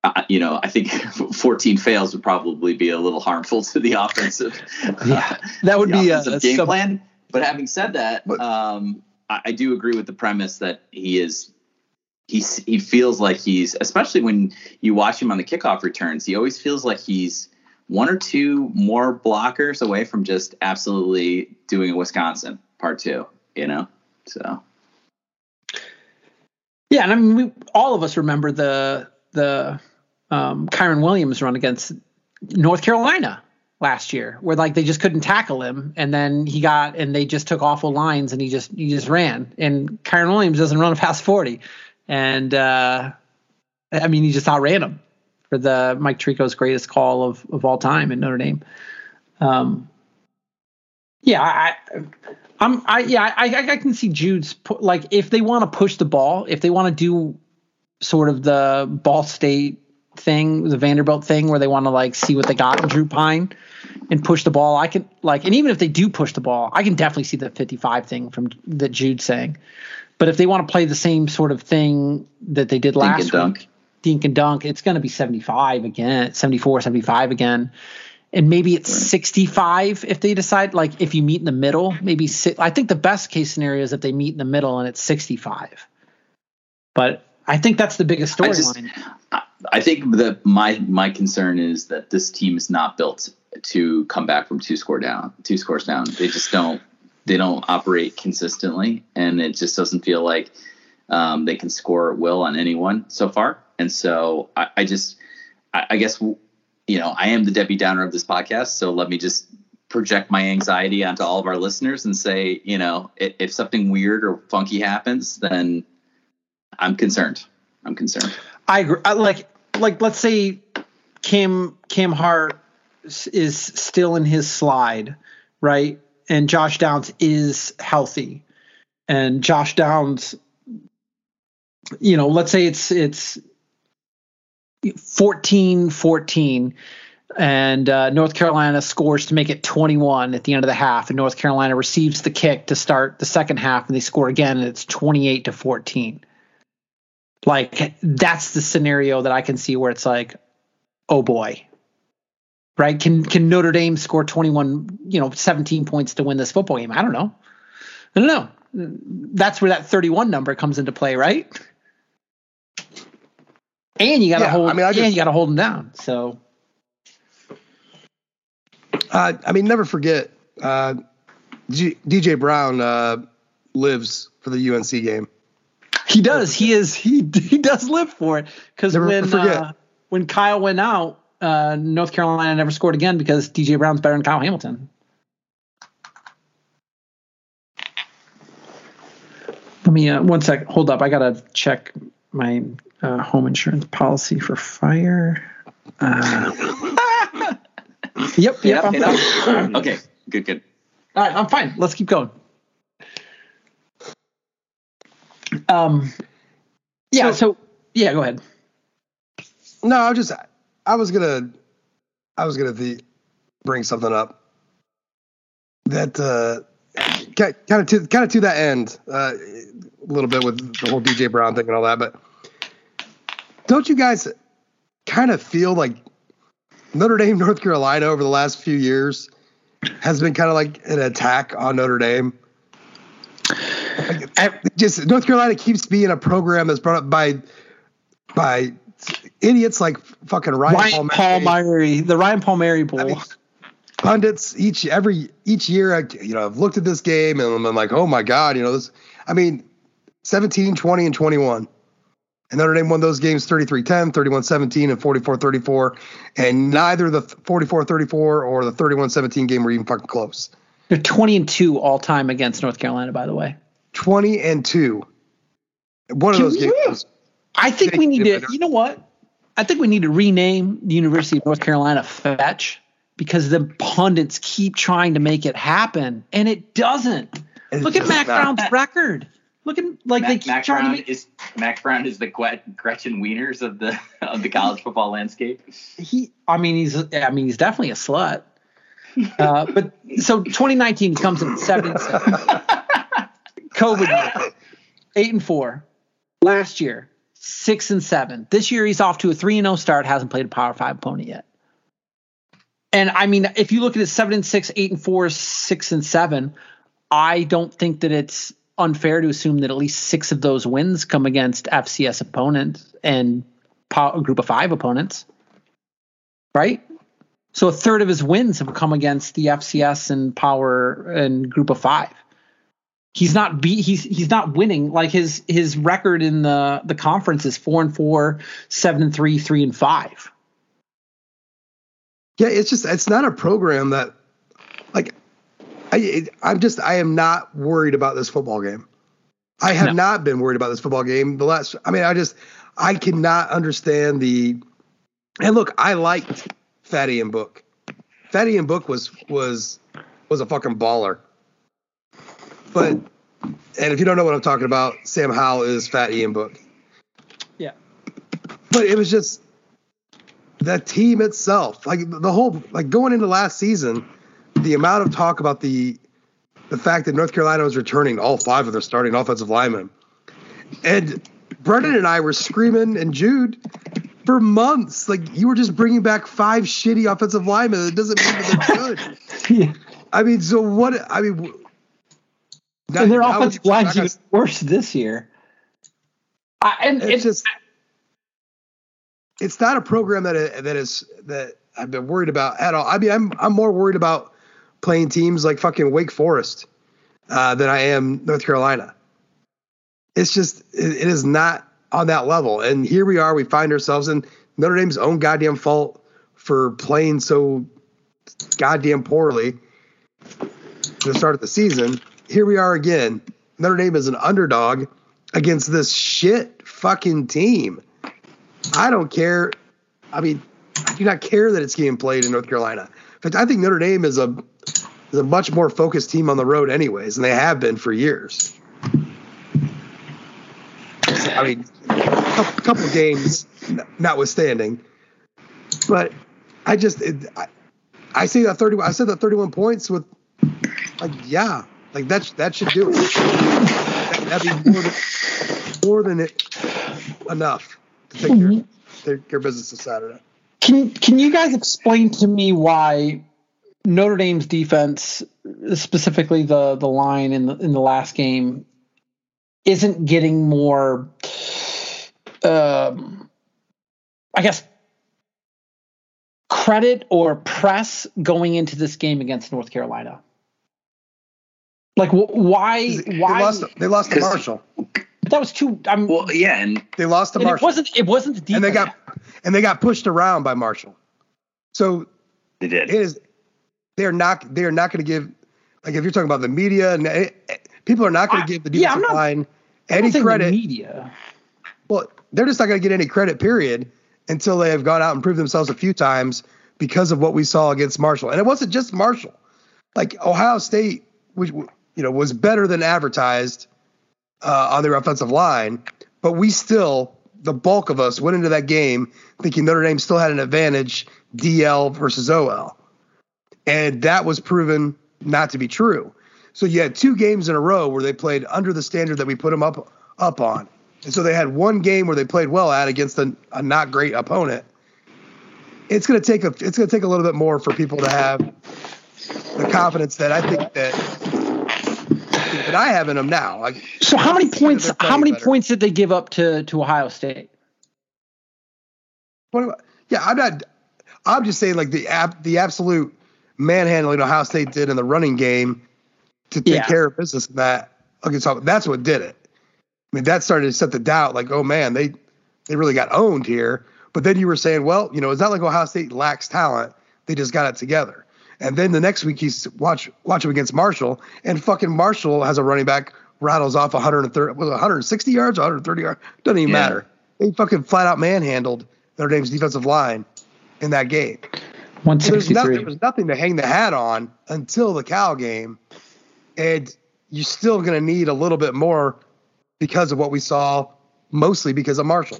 Speaker 2: uh, you know, I think 14 fails would probably be a little harmful to the offensive.
Speaker 3: Yeah, that would be a, a
Speaker 2: game
Speaker 3: sub-
Speaker 2: plan. But having said that,
Speaker 1: But-
Speaker 2: um, I, I do agree with the premise that he is. He he feels like he's, especially when you watch him on the kickoff returns, he always feels like he's one or two more blockers away from just absolutely doing a Wisconsin part two. You know, so
Speaker 3: Yeah, and I mean, we, all of us remember the the um, Kyren Williams run against North Carolina last year, where like they just couldn't tackle him, and then he got and they just took awful lines, and he just he just ran. And Kyren Williams doesn't run a past forty, and uh, I mean he just outran him for the Mike Tirico's greatest call of of all time in Notre Dame. Um, yeah, I, I'm I yeah I I, can see Jude's like if they want to push the ball, if they want to do sort of the Ball State thing, the Vanderbilt thing, where they want to like see what they got in Drew Pyne and push the ball. I can like, and even if they do push the ball, I can definitely see the 55 thing from that Jude's saying. But if they want to play the same sort of thing that they did
Speaker 2: Dink
Speaker 3: last
Speaker 2: dunk.
Speaker 3: week, dink and dunk, it's going to be 75 again, 74, 75 again. And maybe it's 65 if they decide, like, if you meet in the middle, maybe si- I think the best case scenario is if they meet in the middle and it's 65. But I think that's the biggest storyline.
Speaker 2: I- I think that my my concern is that this team is not built to come back from two score down, two scores down. They just don't. They don't operate consistently, and it just doesn't feel like um, they can score at will on anyone so far. And so I, I just, I, I guess, you know, I am the Debbie Downer of this podcast. So let me just project my anxiety onto all of our listeners and say, you know, if, if something weird or funky happens, then I'm concerned. I'm concerned.
Speaker 3: I agree. I, like, like, let's say Kim Kim Hart is still in his slide, right? And Josh Downs is healthy, and Josh Downs, you know, let's say it's it's 14 14 and uh, North Carolina scores to make it 21 at the end of the half, and North Carolina receives the kick to start the second half, and they score again, and it's 28 to 14. Like that's the scenario that I can see where it's like, oh boy, right? Can can Notre Dame score 21, you know, 17 points to win this football game? I don't know. I don't know. That's where that 31 number comes into play, right? And you got to yeah, hold. I mean, I just, and you got to hold them down. So
Speaker 1: uh, I mean, never forget, uh, G- DJ Brown uh, lives for the UNC game.
Speaker 3: He does. He is. He he does live for it because when uh, when Kyle went out, uh, North Carolina never scored again because DJ Brown's better than Kyle Hamilton. Let me uh, one sec. Hold up. I gotta check my uh, home insurance policy for fire. Uh, Yep. Yep.
Speaker 2: I'm okay. Good. Good.
Speaker 3: All right. I'm fine. Let's keep going. Um. Yeah. So, so yeah. Go ahead.
Speaker 1: No, I just I was gonna I was gonna the, bring something up that uh kind of to kind of to that end uh, a little bit with the whole DJ Brown thing and all that, but don't you guys kind of feel like Notre Dame, North Carolina over the last few years has been kind of like an attack on Notre Dame. just North Carolina keeps being a program that's brought up by by idiots like fucking Ryan,
Speaker 3: Ryan Palmieri, the Ryan Palmieri Bowl. I mean,
Speaker 1: pundits each every each year, I, you know, I've looked at this game and I'm like, oh my god, you know this. I mean, 17, 20, and 21. And Notre Dame won those games 33-10, 31-17, and 44-34. And neither the 44-34 or the 31-17 game were even fucking close.
Speaker 3: They're 20 and 2 all time against North Carolina, by the way.
Speaker 1: 20 and 2. One of those games.
Speaker 3: I think we need to, you know what? I think we need to rename the University of North Carolina Fetch because the pundits keep trying to make it happen and it doesn't. Look at Mack Brown's record. Looking like Mack, they keep Mack trying
Speaker 2: Brown
Speaker 3: to make
Speaker 2: is Mack Brown is the Gretchen Wieners of the of the college football landscape.
Speaker 3: He, I mean, he's I mean he's definitely a slut. Uh, but so 2019 comes in seven. COVID eight and four. Last year, six and seven. This year he's off to a three and zero oh start. Hasn't played a Power Five opponent yet. And I mean, if you look at it, seven and six, eight and four, six and seven, I don't think that it's unfair to assume that at least six of those wins come against FCS opponents and a group of five opponents, right? So a third of his wins have come against the FCS and power and group of five. He's not be he's he's not winning like his his record in the the conference is four and four, seven and three, three and five.
Speaker 1: Yeah, it's just it's not a program that like I, I'm just I am not worried about this football game. I have no. not been worried about this football game. The last, I mean, I just I cannot understand the. And look, I liked Fat Ian Book. Fat Ian Book was was was a fucking baller. But and if you don't know what I'm talking about, Sam Howell is Fat Ian Book.
Speaker 3: Yeah.
Speaker 1: But it was just the team itself, like the whole, like going into last season the amount of talk about the the fact that North Carolina was returning all five of their starting offensive linemen, and Brendan and I were screaming and Jude for months, like you were just bringing back five shitty offensive linemen. It doesn't mean that they're good. yeah. I mean, so what? I mean,
Speaker 3: and their offensive line's even worse this year. I, and
Speaker 1: it's, just it's not a program that that is that I've been worried about at all. I mean, I'm I'm more worried about playing teams like fucking Wake Forest uh, than I am North Carolina. It's just it, it is not on that level. And here we are. We find ourselves in Notre Dame's own goddamn fault for playing so goddamn poorly to start of the season. Here we are again. Notre Dame is an underdog against this shit fucking team. I don't care. I mean, I do not care that it's getting played in North Carolina. In fact, I think Notre Dame is a is a much more focused team on the road, anyways, and they have been for years. I mean, a couple games notwithstanding, but I just it, I, I see that thirty. I said that thirty-one points with like yeah, like that that should do it. That, would be more than more than it, enough to take mm-hmm. care, take of business this Saturday.
Speaker 3: Can Can you guys explain to me why Notre Dame's defense, specifically the the line in the in the last game, isn't getting more? Um, I guess credit or press going into this game against North Carolina? Like why?
Speaker 1: They
Speaker 3: why
Speaker 1: lost? They lost to Marshall.
Speaker 3: But That was too. I'm,
Speaker 2: well, yeah, and
Speaker 1: they lost to Marshall.
Speaker 3: It wasn't. It wasn't the defense.
Speaker 1: And they got and they got pushed around by Marshall. So
Speaker 2: they did.
Speaker 1: It is. They're not. They're not going to give. Like if you're talking about the media, and it, eh, eh, people are not going to give the defensive yeah, not, line any credit.
Speaker 3: media.
Speaker 1: Well, they're just not going to get any credit. Period until they have gone out and proved themselves a few times because of what we saw against Marshall. And it wasn't just Marshall. Like Ohio State, which you know was better than advertised uh, on their offensive line, but we still, the bulk of us, went into that game thinking Notre Dame still had an advantage DL versus OL, and that was proven not to be true. So you had two games in a row where they played under the standard that we put them up up on. And so they had one game where they played well at against a, a not great opponent. It's going to take a it's going to take a little bit more for people to have the confidence that I think that that I have in them now. Like,
Speaker 3: so how many points? How many better. points did they give up to to Ohio State?
Speaker 1: Yeah, I'm not. I'm just saying like the ab, the absolute manhandling Ohio State did in the running game to take yeah. care of business. And that okay, so that's what did it. I mean, that started to set the doubt, like, oh man, they they really got owned here. But then you were saying, well, you know, it's not like Ohio State lacks talent; they just got it together. And then the next week, he's watch watch him against Marshall, and fucking Marshall has a running back rattles off 130, was 160 yards, 130 yards, doesn't even yeah. matter. They fucking flat out manhandled Notre Dame's defensive line in that game.
Speaker 3: 163.
Speaker 1: So there was nothing to hang the hat on until the Cal game, and you're still going to need a little bit more because of what we saw, mostly because of Marshall.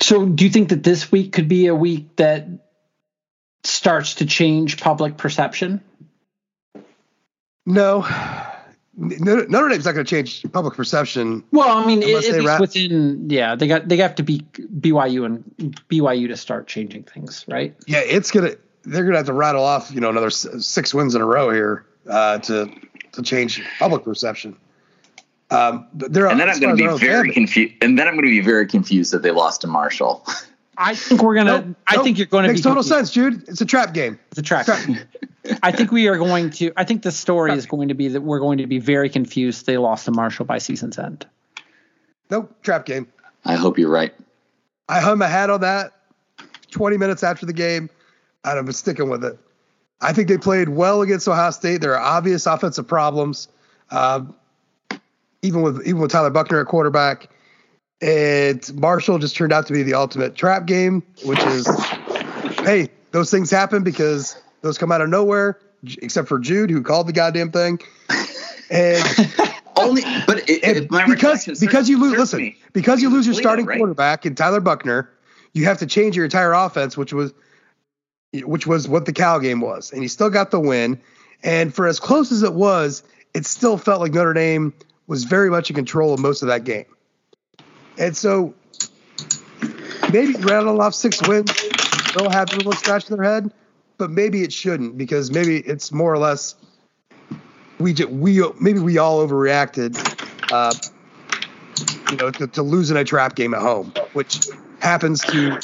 Speaker 3: So, do you think that this week could be a week that starts to change public perception?
Speaker 1: No. Notre Dame's not going to change public perception.
Speaker 3: Well, I mean, it, rat- within yeah, they got they have to be BYU and BYU to start changing things, right?
Speaker 1: Yeah, it's gonna they're gonna have to rattle off you know another six wins in a row here uh, to to change public perception. Um,
Speaker 2: they're and then I'm going to be very confused. And then I'm going to be very confused that they lost to Marshall.
Speaker 3: I think we're gonna. Nope, I nope. think you're going to
Speaker 1: makes total sense, Jude. It's a trap game.
Speaker 3: It's a trap. trap. I think we are going to. I think the story trap. is going to be that we're going to be very confused. They lost to Marshall by season's end.
Speaker 1: Nope, trap game.
Speaker 2: I hope you're right.
Speaker 1: I hung my hat on that. 20 minutes after the game, and I'm sticking with it. I think they played well against Ohio State. There are obvious offensive problems. Uh, even with even with Tyler Buchner at quarterback. And Marshall just turned out to be the ultimate trap game, which is, hey, those things happen because those come out of nowhere, except for Jude who called the goddamn thing. And
Speaker 2: only, but it,
Speaker 1: it, because because you lose, listen, me. because you lose your starting right? quarterback in Tyler Buchner, you have to change your entire offense, which was which was what the Cal game was, and he still got the win. And for as close as it was, it still felt like Notre Dame was very much in control of most of that game. And so maybe rattle off six wins, they'll have a little scratch in their head, but maybe it shouldn't because maybe it's more or less we just, we maybe we all overreacted, uh, you know, to, to losing a trap game at home, which happens to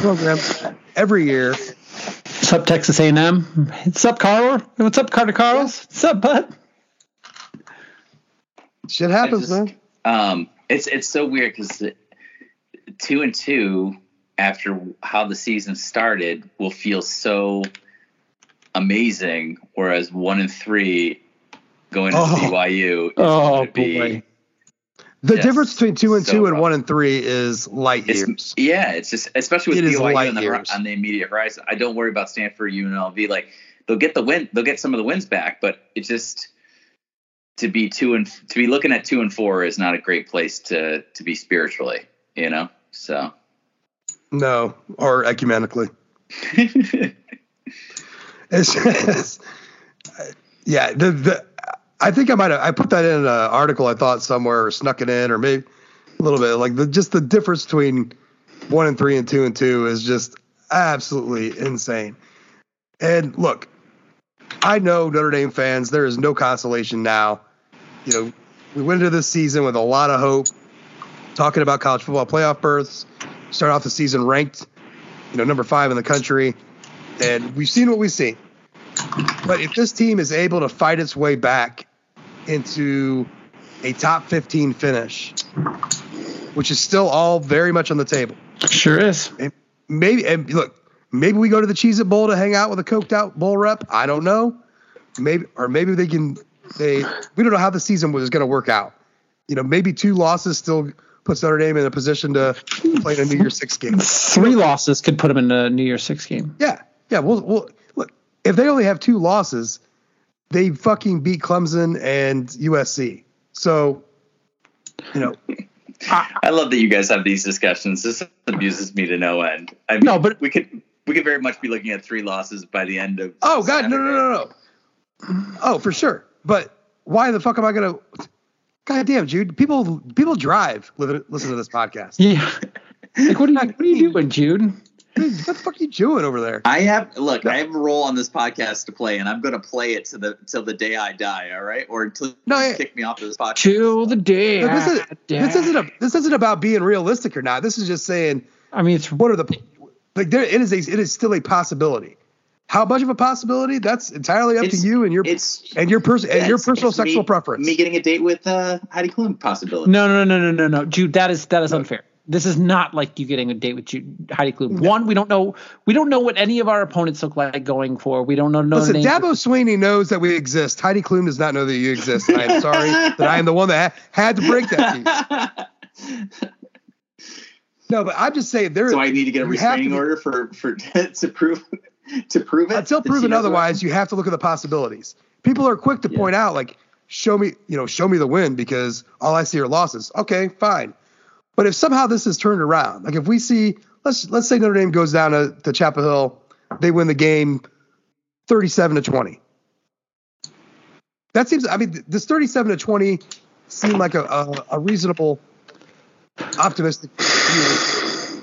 Speaker 1: programs every year.
Speaker 3: What's up, Texas A&M? What's up, Carl? What's up, Carter Carlos? What's up, bud?
Speaker 1: Shit happens,
Speaker 2: just-
Speaker 1: man.
Speaker 2: Um, it's it's so weird because two and two after how the season started will feel so amazing, whereas one and three going to
Speaker 1: Oh.
Speaker 2: BYU. Is
Speaker 3: Oh
Speaker 2: be-
Speaker 3: boy.
Speaker 1: The
Speaker 2: Yes,
Speaker 1: difference between two and
Speaker 2: so
Speaker 1: two and
Speaker 2: rough.
Speaker 1: one and three is light
Speaker 2: It's,
Speaker 1: years.
Speaker 2: yeah, it's just especially with
Speaker 1: It
Speaker 2: BYU on the, on the immediate horizon. I don't worry about Stanford, UNLV. Like they'll get the win, they'll get some of the wins back, but it's just to be two and to be looking at two and four is not a great place to to be spiritually, you know. So
Speaker 1: No, or ecumenically. It's just, yeah. The, the I think I might have I put that in an article I thought somewhere or snuck it in or maybe a little bit like the just the difference between one and three and two and two is just absolutely insane. And look, I know Notre Dame fans. There is no consolation now. You know, we went into this season with a lot of hope, talking about college football playoff berths. Start off the season ranked, you know, number five in the country, and we've seen what we've seen. But if this team is able to fight its way back into a top 15 finish, which is still all very much on the table,
Speaker 3: Sure is.
Speaker 1: maybe and look, maybe we go to the Cheez It Bowl to hang out with a coked out bowl rep. I don't know. Maybe or maybe they can they we don't know how the season was going to work out. You know, maybe two losses still puts Notre Dame in a position to play in a New Year's Six game.
Speaker 3: Three losses could put them in a New Year's Six game.
Speaker 1: Yeah, yeah. Well, well, look, if they only have two losses, they fucking beat Clemson and USC. So, you know,
Speaker 2: I love that you guys have these discussions. This amuses me to no end. I mean,
Speaker 3: No, but-
Speaker 2: we could we could very much be looking at three losses by the end of.
Speaker 1: oh god, no, no, no, no, no. Oh, for sure. But why the fuck am I gonna? God damn, Jude. People, people drive. Listen, listen to this podcast.
Speaker 3: Yeah. Like what are you what are you doing, Jude?
Speaker 1: Dude, what the fuck are you doing over there?
Speaker 2: I have look. I have a role on this podcast to play, and I'm going to play it to the till the day I die. All right, or until
Speaker 1: No,
Speaker 2: you
Speaker 1: yeah.
Speaker 2: kick me off of this podcast.
Speaker 3: Till the day.
Speaker 1: But this, is,
Speaker 3: I
Speaker 1: this
Speaker 3: die.
Speaker 1: isn't a, this isn't about being realistic or not. This is just saying
Speaker 3: I mean, it's
Speaker 1: what are the like there it is a, it is still a possibility. How much of a possibility? That's entirely up
Speaker 2: It's-
Speaker 1: to you and your
Speaker 2: It's
Speaker 1: and your person and your personal
Speaker 2: it's
Speaker 1: sexual
Speaker 2: me,
Speaker 1: preference.
Speaker 2: Me getting a date with uh, Heidi Klum possibility.
Speaker 3: no, no, no, no, no, no, Jude. That is that is unfair. This is not like you getting a date with Jude, Heidi Klum. One, we don't know we don't know what any of our opponents look like going for. We don't know. know
Speaker 1: Listen. Dabo Swinney knows that we exist. Heidi Klum does not know that you exist. I am sorry that I am the one that ha- had to break that to. No, but I'm just saying there.
Speaker 2: so I need to get a
Speaker 1: you have to
Speaker 2: restraining
Speaker 1: be-
Speaker 2: order for for to prove to prove it
Speaker 1: until proven otherwise, you have to look at the possibilities. People are quick to
Speaker 2: Yeah.
Speaker 1: point out, like, show me, you know, show me the win because all I see are losses. Okay, fine. But if somehow this is turned around, like if we see, let's let's say Notre Dame goes down to, to Chapel Hill, they win the game, thirty-seven to twenty. That seems. I mean, this thirty-seven to twenty seemed like a a, a reasonable, optimistic view.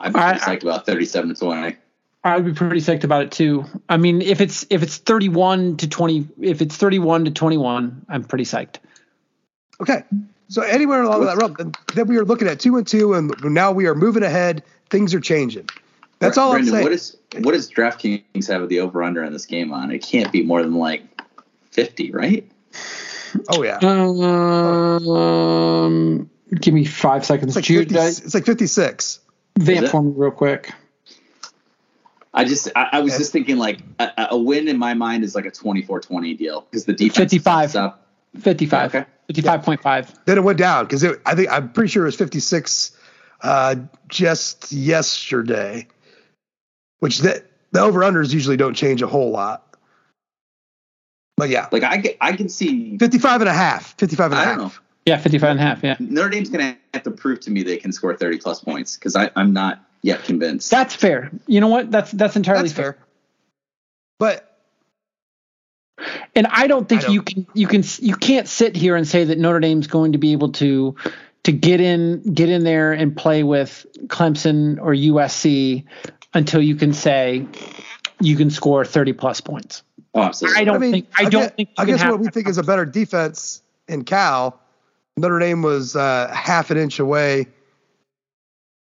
Speaker 2: I'm
Speaker 3: I-
Speaker 2: pretty psyched about 37 to 20.
Speaker 3: I would be pretty psyched about it too. I mean, if it's if it's 31 to 20, if it's 31 to 21, I'm pretty psyched.
Speaker 1: Okay. So anywhere along that road, then, then we are looking at two and two, and now we are moving ahead. Things are changing. That's all
Speaker 2: Brendan,
Speaker 1: I'm saying.
Speaker 2: What is what does DraftKings have the over under on this game on? It can't be more than like 50, right?
Speaker 1: oh yeah,
Speaker 3: Um, give me five seconds.
Speaker 1: it's like 50,
Speaker 3: uh,
Speaker 1: it's like 56.
Speaker 3: vamp
Speaker 2: Is
Speaker 3: for me real quick.
Speaker 2: I just I, I was
Speaker 1: Okay.
Speaker 2: just thinking like a, a win in my mind is like a 24-20 deal because the defense
Speaker 3: 55.
Speaker 2: steps up.
Speaker 3: 55.
Speaker 2: Okay.
Speaker 3: 55.5.
Speaker 1: Then it went down because I think I'm pretty sure it was 56 uh, just yesterday, which the, the over unders usually don't change a whole lot. But yeah,
Speaker 2: Like I can, I can see
Speaker 1: 55 and a half, 55 and a
Speaker 2: I
Speaker 1: half.
Speaker 2: don't know.
Speaker 3: Yeah, 55 and a half. Yeah.
Speaker 2: Notre Dame's gonna have to prove to me they can score 30 plus points because I'm not yet convinced.
Speaker 3: That's fair. You know what? That's that's entirely
Speaker 1: That's
Speaker 3: fair.
Speaker 1: fair. But
Speaker 3: And I don't think
Speaker 1: I don't-
Speaker 3: you can you can you can't sit here and say that Notre Dame's going to be able to to get in get in there and play with Clemson or USC until you can say you can score 30 plus points.
Speaker 2: absolutely.
Speaker 3: I don't
Speaker 1: I mean,
Speaker 3: think I
Speaker 1: I
Speaker 3: don't
Speaker 1: guess,
Speaker 3: think you
Speaker 1: I guess what we think is a better defense in Cal, Notre Dame was uh, half an inch away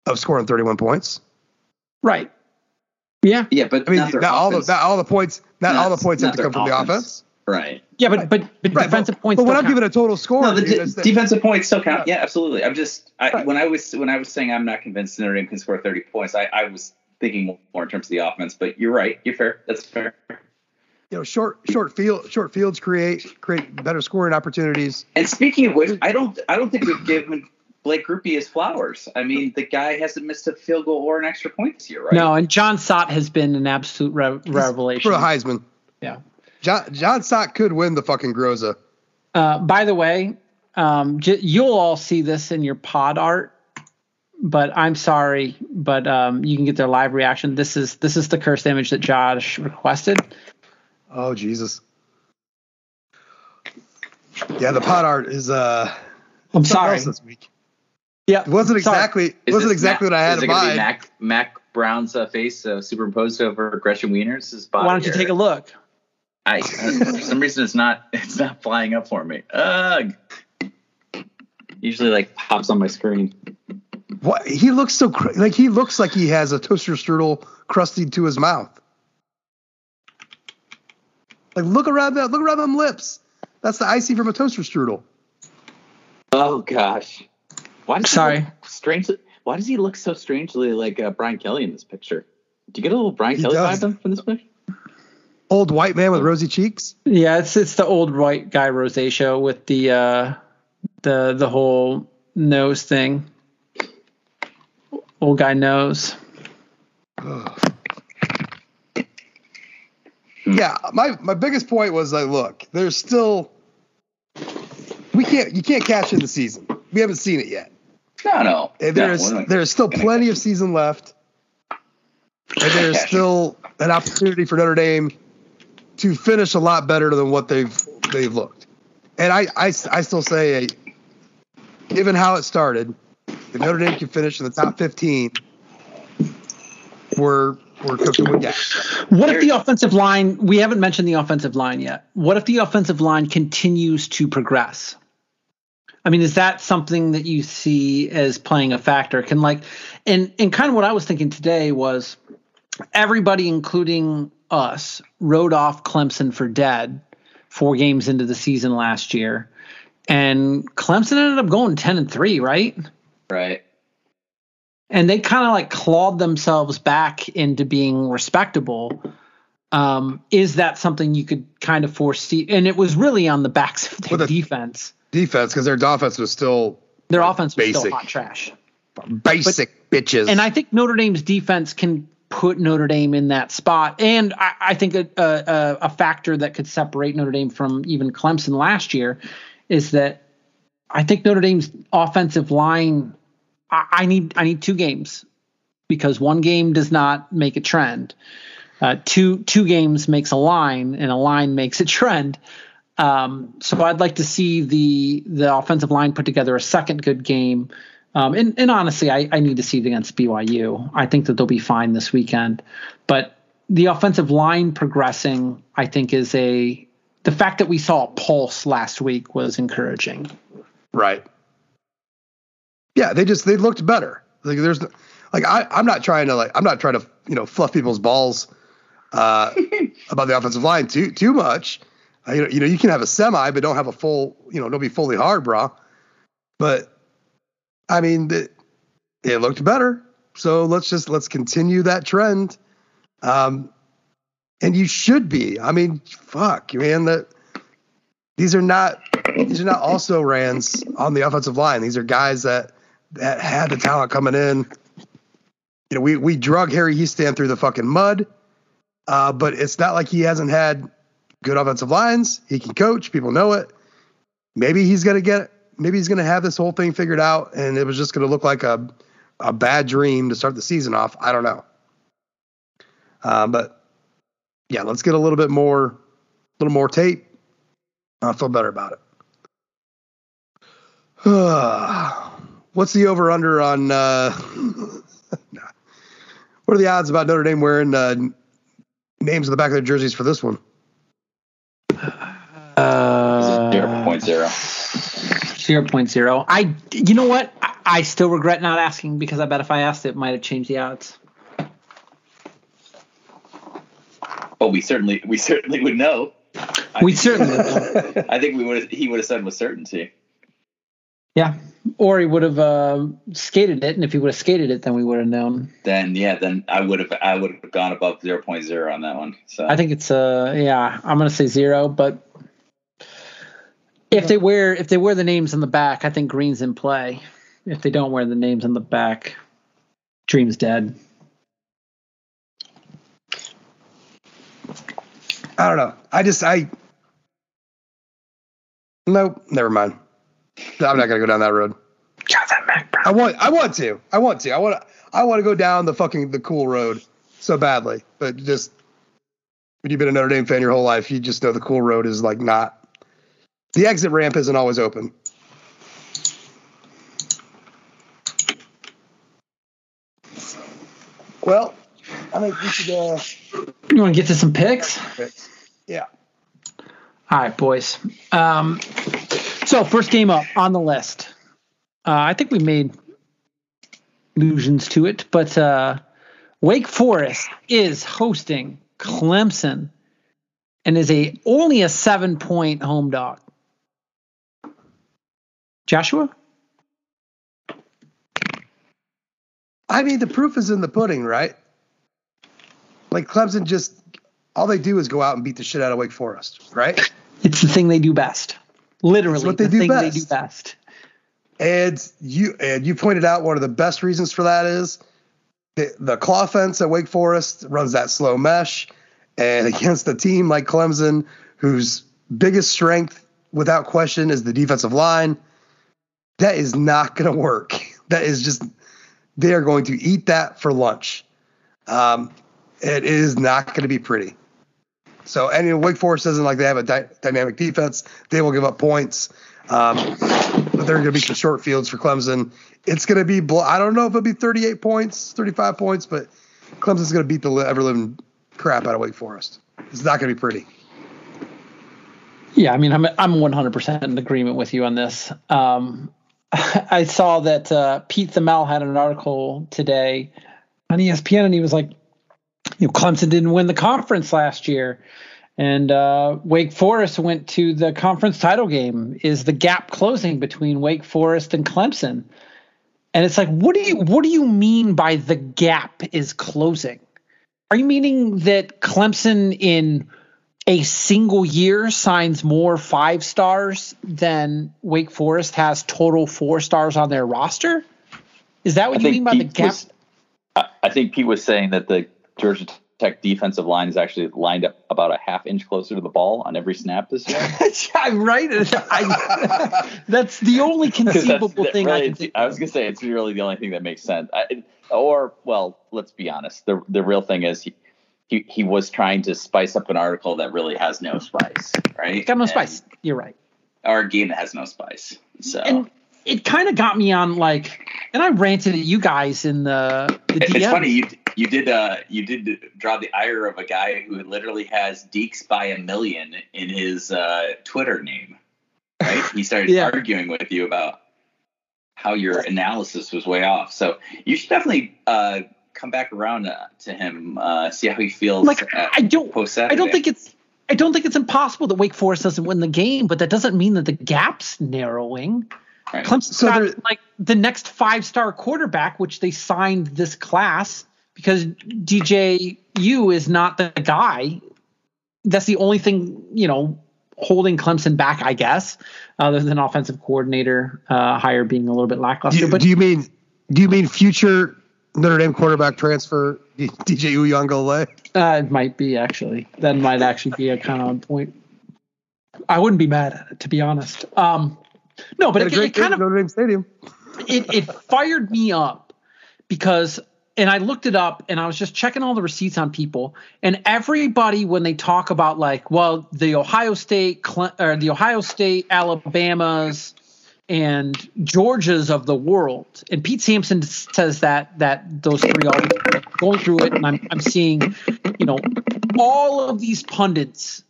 Speaker 1: of scoring 31 points.
Speaker 3: right. Yeah.
Speaker 2: Yeah, but
Speaker 1: I mean,
Speaker 2: not,
Speaker 1: not, all the not all the points, not, all the points have to come from the offense.
Speaker 2: Right.
Speaker 3: Yeah, but but but
Speaker 1: Right,
Speaker 3: defensive
Speaker 1: but,
Speaker 3: points.
Speaker 1: But when
Speaker 3: don't
Speaker 1: I'm giving a total score,
Speaker 2: No, the
Speaker 1: dude,
Speaker 2: de-
Speaker 1: that's the-
Speaker 2: defensive points still count.
Speaker 1: Yeah.
Speaker 2: Yeah, absolutely. I'm just I,
Speaker 1: Right.
Speaker 2: when I was when I was saying I'm not convinced Notre Dame can score 30 points. I, I was thinking more, more in terms of the offense. But you're right. You're fair. That's fair.
Speaker 1: you know, short short field short fields create create better scoring opportunities.
Speaker 2: And speaking of which, I don't I don't think we've given Blake Grupe is flowers. I mean, the guy hasn't missed a field goal or an extra point this year, right?
Speaker 3: No, and Jon Sot has been an absolute re- revelation.
Speaker 1: for the Heisman.
Speaker 3: Yeah.
Speaker 1: John John Stock could win the fucking Groza.
Speaker 3: Uh, by the way, um, j- you'll all see this in your pod art, but I'm sorry, but um, you can get their live reaction. This is this is the cursed image that Josh requested.
Speaker 1: Oh Jesus. Yeah, the pod art is uh
Speaker 3: I'm sorry.
Speaker 1: this week.
Speaker 3: Yeah,
Speaker 1: It wasn't
Speaker 3: sorry.
Speaker 1: exactly it
Speaker 2: Is
Speaker 1: wasn't exactly
Speaker 2: Mack-
Speaker 1: what I had
Speaker 2: is
Speaker 1: in
Speaker 2: it gonna
Speaker 1: mind.
Speaker 2: Mack Mack Brown's uh, face uh, superimposed over Gretchen Wieners' body.
Speaker 3: Why don't you
Speaker 2: or-
Speaker 3: take a look?
Speaker 2: I, uh, for some reason, it's not it's not flying up for me. Ugh. Usually, like pops on my screen.
Speaker 1: What he looks so cr- like he looks like he has a toaster strudel crusted to his mouth. Like look around that look around them lips. That's the icing from a toaster strudel.
Speaker 2: Oh gosh, why does
Speaker 3: Sorry.
Speaker 2: He look strangely? Why does he look so strangely like uh, Brian Kelly in this picture? Do you get a little Brian
Speaker 1: He
Speaker 2: Kelly
Speaker 1: does.
Speaker 2: vibe from this picture?
Speaker 1: Old white man with rosy cheeks.
Speaker 3: Yeah, it's it's the old white guy rosacea with the uh, the the whole nose thing. Old guy nose.
Speaker 1: Yeah, my my biggest point was like, look, there's still we can't you can't catch in the season. We haven't seen it yet.
Speaker 2: No, no.
Speaker 1: And
Speaker 2: no,
Speaker 1: there's
Speaker 2: we're not
Speaker 1: there's still plenty of season left. And there's still an opportunity for Notre Dame to finish a lot better than what they've they've looked. And I I, I still say, given how it started, if Notre Dame can finish in the top 15, we're we're cooked to win games.
Speaker 3: What if the offensive line? We haven't mentioned the offensive line yet. What if the offensive line continues to progress? I mean, is that something that you see as playing a factor? Can like, and and kind of what I was thinking today was everybody, including us, wrote off Clemson for dead four games into the season last year, and Clemson ended up going ten and three, right?
Speaker 2: Right.
Speaker 3: and they kind of like clawed themselves back into being respectable. Um, is that something you could kind of foresee? And it was really on the backs of their
Speaker 1: With a-
Speaker 3: defense.
Speaker 1: Defense because their offense was still
Speaker 3: Their offense was still
Speaker 1: basic.
Speaker 3: hot trash.
Speaker 1: basic bitches.
Speaker 3: And I think Notre Dame's defense can put Notre Dame in that spot. And I, I think a, a, a factor that could separate Notre Dame from even Clemson last year is that I think Notre Dame's offensive line. I, I need I need two games because one game does not make a trend. Uh, two two games makes a line, and a line makes a trend. Um, so I'd like to see the the offensive line put together a second good game. Um, and, and honestly, I, I need to see it against BYU. I think that they'll be fine this weekend. But the offensive line progressing, I think, is a the fact that we saw a pulse last week was encouraging.
Speaker 1: Right. Yeah, they just they looked better. Like there's like I I'm not trying to like I'm not trying to you know fluff people's balls uh, about the offensive line too too much. Uh, you know you can have a semi but don't have a full you know don't be fully hard, bro. But I mean the, it looked better. So let's just let's continue that trend. Um, and you should be. I mean, fuck, man. That these are not these are not also rans on the offensive line. These are guys that that had the talent coming in. You know, we we drug Harry Hiestand through the fucking mud, uh, but it's not like he hasn't had good offensive lines. He can coach. People know it. Maybe he's gonna get. Maybe he's gonna have this whole thing figured out, and it was just gonna look like a a bad dream to start the season off. I don't know. Uh, but yeah, let's get a little bit more, a little more tape. I feel better about it. What's the over under on? Uh, what are the odds about Notre Dame wearing uh, names on the back of their jerseys for this one?
Speaker 3: Uh,
Speaker 2: Zero point zero.
Speaker 3: 0.0. I, you know what? I, I still regret not asking because I bet if I asked it, might have changed the odds.
Speaker 2: Oh, we certainly we certainly would know.
Speaker 3: We certainly.
Speaker 2: I think we would. He would have said with certainty.
Speaker 3: Yeah. Or he would have uh, skated it, and if he would have skated it, then we would have known.
Speaker 2: Then yeah, then I would have. I would have gone above 0.0 on that one. So
Speaker 3: I think it's uh yeah, I'm gonna say zero, but if they wear if they wear the names on the back, I think green's in play. If they don't wear the names on the back, dream's dead.
Speaker 1: I don't know. I just I nope. Never mind. I'm not gonna go down that road.
Speaker 3: God, that Mack Brown.
Speaker 1: I want I want to. I want to. I want I want to go down the fucking the cool road so badly, but just when you've been a Notre Dame fan your whole life, you just know the cool road is like not. The exit ramp isn't always open. Well, I think we should. Uh,
Speaker 3: You want to get to some picks?
Speaker 1: yeah.
Speaker 3: All right, boys. Um, so first game up on the list. Uh, I think we made allusions to it, but uh, Wake Forest is hosting Clemson and is a only a seven point home dog. Joshua,
Speaker 1: I mean, the proof is in the pudding, right? Like Clemson just all they do is go out and beat the shit out of Wake Forest, right?
Speaker 3: it's the thing they do best. Literally,
Speaker 1: It's what they
Speaker 3: the
Speaker 1: do
Speaker 3: thing they
Speaker 1: best.
Speaker 3: do best.
Speaker 1: And you and you pointed out one of the best reasons for that is the, the claw fence at Wake Forest runs that slow mesh, and against a team like Clemson, whose biggest strength, without question, is the defensive line, that is not going to work. That is just they are going to eat that for lunch. Um, it is not going to be pretty. So, and Wake Forest doesn't like they have a dy- dynamic defense. They will give up points. Um, but there are going to be some short fields for Clemson. It's going to be, I don't know if it'll be 38 points, 35 points, but Clemson's going to beat the ever living crap out of Wake Forest. It's not going to be pretty.
Speaker 3: Yeah, I mean, I'm I'm 100% in agreement with you on this. Um, I saw that uh, Pete Thamel had an article today on ESPN, and he was like, you know, Clemson didn't win the conference last year, and uh, Wake Forest went to the conference title game. Is the gap closing between Wake Forest and Clemson? And it's like, what do you what do you mean by the gap is closing? Are you meaning that Clemson in a single year signs more five stars than Wake Forest has total four stars on their roster? Is that what
Speaker 2: I
Speaker 3: you mean by the gap?
Speaker 2: was. I think Pete was saying that the Georgia Tech defensive line is actually lined up about a half inch closer to the ball on every snap this year.
Speaker 3: I'm right. I, that's the only conceivable thing
Speaker 2: really-
Speaker 3: I can think.
Speaker 2: I was gonna say it's really the only thing that makes sense. I, or well, let's be honest. The the real thing is he, he he was trying to spice up an article that really has no spice, right?
Speaker 3: It's got no
Speaker 2: And-
Speaker 3: spice. You're right.
Speaker 2: Our game has no spice. So
Speaker 3: And it kind of got me on like, and I ranted at you guys in the the.
Speaker 2: It's funny you you did uh you did draw the ire of a guy who literally has Deeks by a million in his uh, Twitter name, right? He started
Speaker 3: Yeah.
Speaker 2: arguing with you about how your analysis was way off. So you should definitely uh, come back around uh, to him, uh, see how he feels.
Speaker 3: like I don't
Speaker 2: post
Speaker 3: I don't think it's I don't think it's impossible that Wake Forest doesn't win the game, but that doesn't mean that the gap's narrowing.
Speaker 2: Right.
Speaker 3: Clemson's
Speaker 1: So
Speaker 3: got like the next five star quarterback, which they signed this class because DJU is not the guy. That's the only thing, you know, holding Clemson back, I guess, other than offensive coordinator uh, hire being a little bit
Speaker 1: Do
Speaker 3: lackluster.
Speaker 1: you,
Speaker 3: but
Speaker 1: do you mean do you mean future Notre Dame quarterback transfer DJ Uiagalelei?
Speaker 3: uh, it might be actually. That might actually be a kind of on point. I wouldn't be mad at it, to be honest. Um, no, but it, it kind of
Speaker 1: Notre Dame Stadium.
Speaker 3: it, it fired me up because and I looked it up and I was just checking all the receipts on people and everybody when they talk about like well the Ohio State or the Ohio State Alabama's and Georgia's of the world and Pete Sampson says that that those three are going through it and I'm I'm seeing you know all of these pundits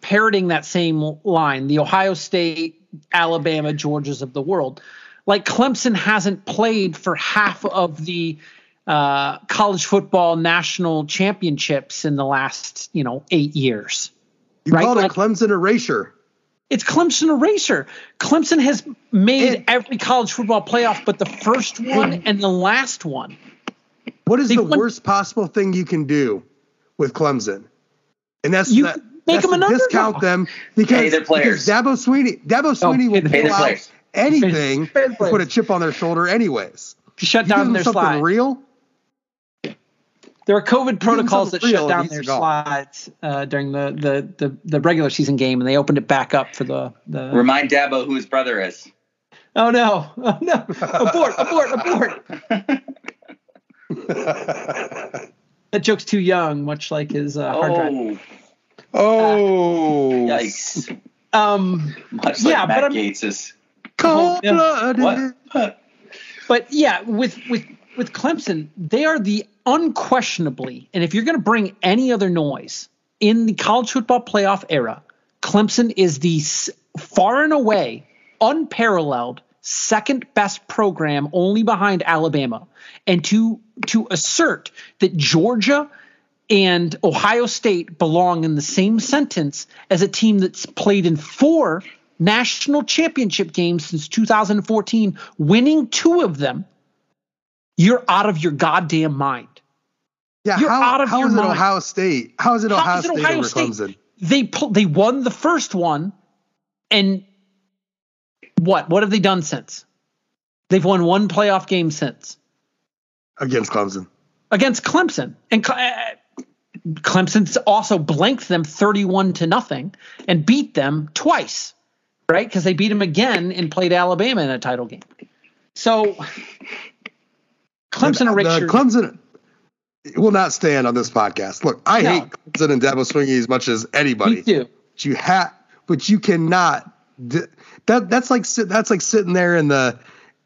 Speaker 3: parroting that same line the Ohio State Alabama Georgia's of the world like Clemson hasn't played for half of the uh, college football national championships in the last, you know, eight years.
Speaker 1: You
Speaker 3: Right,
Speaker 1: called
Speaker 3: like-
Speaker 1: it Clemson erasure.
Speaker 3: It's Clemson Eraser. Clemson has made
Speaker 1: And-
Speaker 3: every college football playoff but the first one and the last one.
Speaker 1: What is
Speaker 3: They
Speaker 1: the
Speaker 3: won-
Speaker 1: worst possible thing you can do with Clemson? And that's
Speaker 3: You
Speaker 1: that,
Speaker 3: make
Speaker 1: that's
Speaker 3: them
Speaker 1: to discount
Speaker 3: underdog.
Speaker 1: them because,
Speaker 2: Pay their players.
Speaker 1: because Dabo Swinney Dabo Swinney will
Speaker 3: pay
Speaker 2: their
Speaker 1: pull
Speaker 2: players.
Speaker 1: anything
Speaker 3: Pay their
Speaker 1: to put a chip on their shoulder anyways.
Speaker 3: Shut
Speaker 1: You
Speaker 3: down
Speaker 1: them
Speaker 3: their
Speaker 1: something
Speaker 3: slide.
Speaker 1: real,
Speaker 3: There are COVID protocols that shut down their
Speaker 1: gone.
Speaker 3: slides uh, during the, the, the, the regular season game, and they opened it back up for the the.
Speaker 2: Remind Dabo who his brother is.
Speaker 3: Oh no! Oh no! Abort! abort! Abort! That joke's too young, much like his uh, hard drive.
Speaker 2: Oh,
Speaker 1: oh,
Speaker 2: yikes!
Speaker 3: Um,
Speaker 2: Much
Speaker 3: Yeah,
Speaker 2: like
Speaker 3: but
Speaker 2: Matt
Speaker 3: I'm-
Speaker 2: Gaetz is.
Speaker 1: cold blooded.
Speaker 2: What?
Speaker 3: but yeah, with with with Clemson, they are the unquestionably, and if you're going to bring any other noise in the college football playoff era, Clemson is the far and away unparalleled second best program, only behind Alabama. And to to assert that Georgia and Ohio State belong in the same sentence as a team that's played in four national championship games since 2014, winning two of them, you're out of your goddamn mind.
Speaker 1: Yeah,
Speaker 3: You're
Speaker 1: how,
Speaker 3: out of
Speaker 1: how
Speaker 3: your
Speaker 1: is it
Speaker 3: mind.
Speaker 1: Ohio State? How is it
Speaker 3: How
Speaker 1: Ohio
Speaker 3: is it
Speaker 1: State
Speaker 3: Ohio State?
Speaker 1: Clemson?
Speaker 3: They pu- they won the first one, and what? What have they done since? They've won one playoff game since
Speaker 1: against Clemson.
Speaker 3: against Clemson, and uh, Clemson's also blanked them 31 to nothing and beat them twice, right? Because they beat them again and played Alabama in a title game. So Clemson erasure.
Speaker 1: the Clemson will not stand on this podcast. Look, I
Speaker 3: No.
Speaker 1: hate Clemson and Dabo Swinney as much as anybody.
Speaker 3: me too.
Speaker 1: But you have, but you cannot. That that's like that's like sitting there in the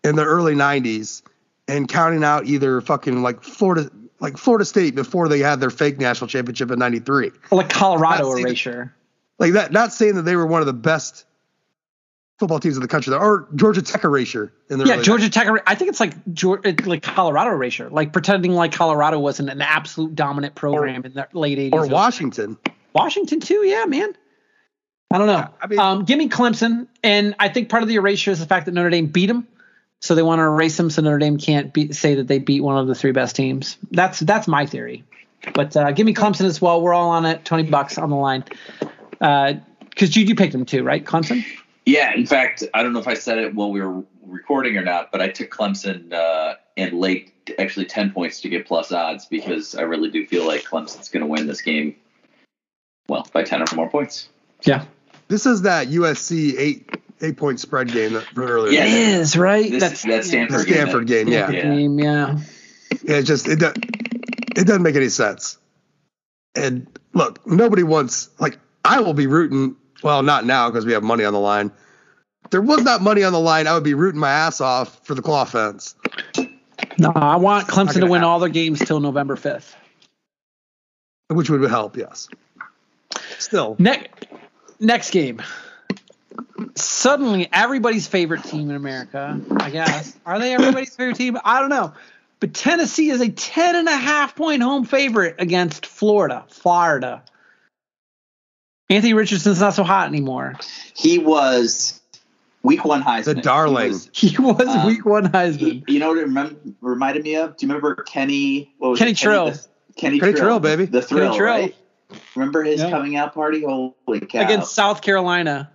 Speaker 1: in the early '90s and counting out either fucking like Florida like Florida State before they had their fake national championship in '93.
Speaker 3: Like Colorado erasure.
Speaker 1: Like that, not saying that they were one of the best football teams in the country, There are Georgia Tech erasure in the
Speaker 3: Yeah, Georgia Tech. I think it's like like Colorado erasure, like pretending like Colorado wasn't an absolute dominant program in the late 80s.
Speaker 1: or Washington.
Speaker 3: Washington too, yeah, man. I don't know.
Speaker 1: I mean-
Speaker 3: um, give me Clemson, and I think part of the erasure is the fact that Notre Dame beat them, so they want to erase them, so Notre Dame can't beat, say that they beat one of the three best teams. That's that's my theory. But uh, give me Clemson as well. We're all on it. Twenty bucks on the line. Because Jude, you picked them too, right? Clemson.
Speaker 2: Yeah, in fact, I don't know if I said it while we were recording or not, but I took Clemson uh, and late actually ten points to get plus odds because I really do feel like Clemson's going to win this game. Well, by ten or more points.
Speaker 3: Yeah,
Speaker 1: This is that USC eight eight point spread game that from earlier.
Speaker 2: Yeah,
Speaker 3: it is right.
Speaker 2: This
Speaker 3: That's
Speaker 2: is that
Speaker 1: the
Speaker 2: Stanford,
Speaker 1: Stanford game. Yeah,
Speaker 2: Yeah.
Speaker 3: game. Yeah.
Speaker 1: Yeah, it just it do, it doesn't make any sense. And look, nobody wants like I will be rooting. Well, not now because we have money on the line. If there was not money on the line, I would be rooting my ass off for the claw fence.
Speaker 3: No, I want Clemson to win
Speaker 1: happen.
Speaker 3: all their games till November fifth.
Speaker 1: which would help. Yes. Still,
Speaker 3: Next, next game. Suddenly, everybody's favorite team in America, I guess. Are they everybody's favorite team? I don't know. But Tennessee is a 10 and a half point home favorite against Florida. Florida. Anthony Richardson's not so hot anymore.
Speaker 2: He was week one Heisman.
Speaker 1: The darling.
Speaker 2: He was-
Speaker 3: He was
Speaker 2: Um,
Speaker 3: week one
Speaker 2: he-
Speaker 3: Heisman.
Speaker 2: you know what it remem- reminded me of? Do you remember Kenny? What was
Speaker 3: Kenny
Speaker 2: it?
Speaker 3: Trill.
Speaker 2: the- Kenny,
Speaker 1: Kenny
Speaker 2: Trill,
Speaker 1: Trill, baby.
Speaker 2: The thrill,
Speaker 3: Trill.
Speaker 2: right? Remember his
Speaker 3: Yeah.
Speaker 2: coming out party? Holy cow!
Speaker 3: Against South Carolina,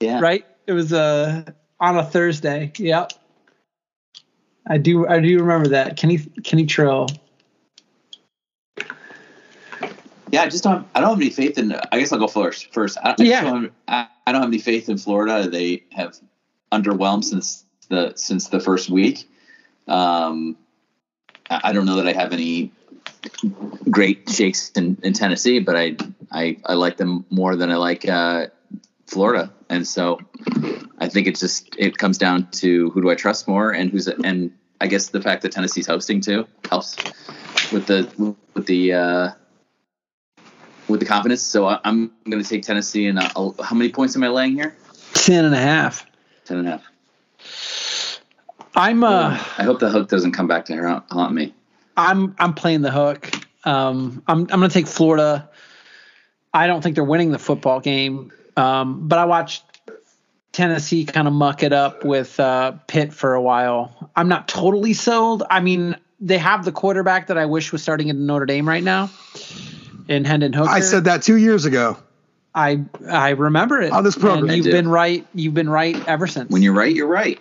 Speaker 2: yeah.
Speaker 3: right? It was uh, on a Thursday. Yep. I do I do remember that. Kenny Kenny Trill.
Speaker 2: Yeah, I just don't. I don't have any faith in. I guess I'll go first. First, I, I,
Speaker 3: Yeah.
Speaker 2: don't, I, I don't have any faith in Florida. They have underwhelmed since the since the first week. Um, I, I don't know that I have any great shakes in, in Tennessee, but I, I I like them more than I like uh, Florida, and so I think it just it comes down to who do I trust more, and who's and I guess the fact that Tennessee's hosting too helps with the with the. Uh, with the confidence. So I, I'm going to take Tennessee. And I'll, how many points am I laying here?
Speaker 3: 10 and a half.
Speaker 2: Ten and a half.
Speaker 3: I'm uh
Speaker 2: I hope the hook doesn't come back to haunt me.
Speaker 3: I'm I'm playing the hook. Um I'm I'm gonna take Florida. I don't think they're winning the football game. Um, but I watched Tennessee kind of muck it up with uh, Pitt for a while. I'm not totally sold. I mean, they have the quarterback that I wish was starting at Notre Dame right now, in Hendon Hooker.
Speaker 1: I said that two years ago.
Speaker 3: I I remember it
Speaker 1: On this program.
Speaker 3: And you've been right. You've been right ever since.
Speaker 2: When you're right, you're right.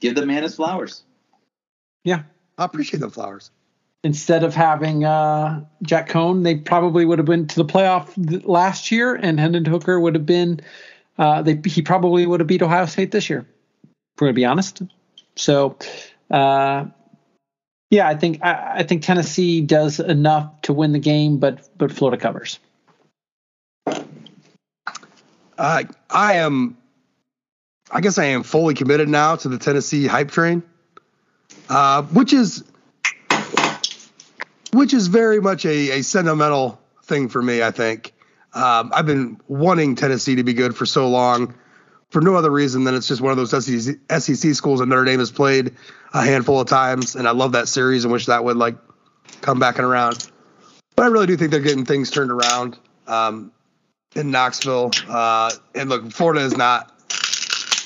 Speaker 2: Give the man his flowers.
Speaker 3: yeah.
Speaker 1: I appreciate the flowers.
Speaker 3: Instead of having uh, Jack Coan, they probably would have been to the playoff th- last year, and Hendon Hooker would have been. Uh, they he probably would have beat Ohio State this year. If we're gonna be honest. So, uh, yeah, I think I, I think Tennessee does enough to win the game, but but Florida covers.
Speaker 1: Uh, I am, I guess I am fully committed now to the Tennessee hype train, uh, which is, which is very much a, a sentimental thing for me. I think um, I've been wanting Tennessee to be good for so long, for no other reason than it's just one of those SEC, SEC schools that Notre Dame has played a handful of times, and I love that series and wish that would like come back and around. But I really do think they're getting things turned around. Um, in Knoxville. Uh, and look, Florida is not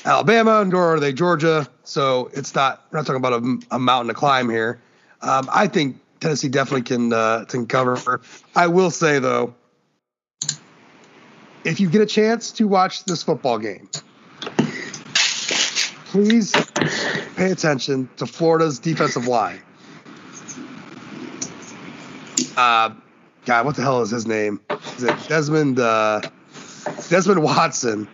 Speaker 1: Alabama, nor are they Georgia. So it's not, we're not talking about a, a mountain to climb here. Um, I think Tennessee definitely can, uh, can cover. I will say, though, if you get a chance to watch this football game, please pay attention to Florida's defensive line. Uh, God, what the hell is his name? Is it Desmond uh, Desmond Watson?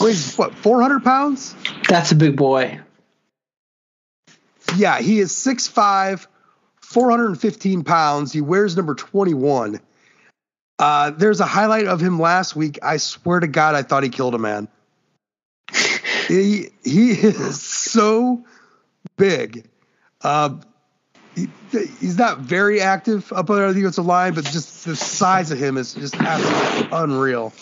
Speaker 1: Weighs what, 400 pounds?
Speaker 3: That's a big boy.
Speaker 1: Yeah, he is 6'5", 415 pounds. He wears number 21. Uh, there's a highlight of him last week. I swear to God, I thought he killed a man. He he is so big. Uh, he, he's not very active up under the defensive line, but just the size of him is just absolutely unreal.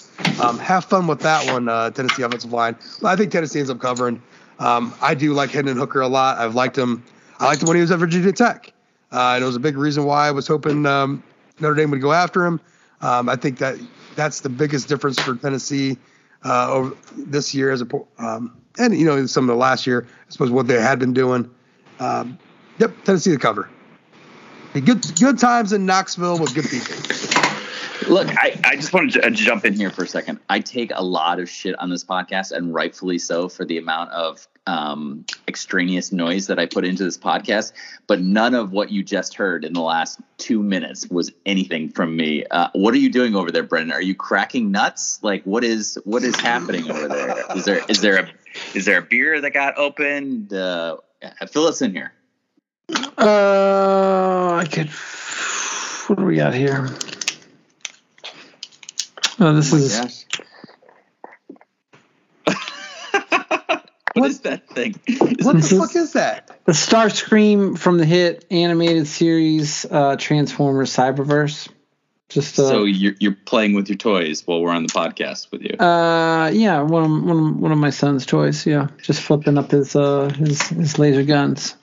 Speaker 1: Um, have fun with that one, uh, Tennessee offensive line. I think Tennessee ends up covering. Um, I do like Hendon Hooker a lot. I've liked him. I liked him when he was at Virginia Tech, uh, and it was a big reason why I was hoping um, Notre Dame would go after him. Um, I think that that's the biggest difference for Tennessee uh, over this year, as a um, and you know some of the last year. I suppose what they had been doing. Um, yep, Tennessee to cover. Good good times in Knoxville with good people.
Speaker 2: Look, I, I just wanted to uh, jump in here for a second. I take a lot of shit on this podcast, and rightfully so, for the amount of um, extraneous noise that I put into this podcast. But none of what you just heard in the last two minutes was anything from me. Uh, what are you doing over there, Brendan? Are you cracking nuts? Like, what is what is happening over there? Is there is there a is there a beer that got opened? Uh, fill us in here.
Speaker 3: Uh, I could. What do we got here? Oh, this is
Speaker 2: what is that thing? Is
Speaker 1: What the fuck is that?
Speaker 3: the Starscream from the hit animated series uh, Transformers Cyberverse. Just uh,
Speaker 2: so you're you're playing with your toys while we're on the podcast with you.
Speaker 3: uh, yeah, one of one of, one of my son's toys. Yeah, just flipping up his uh his his laser guns.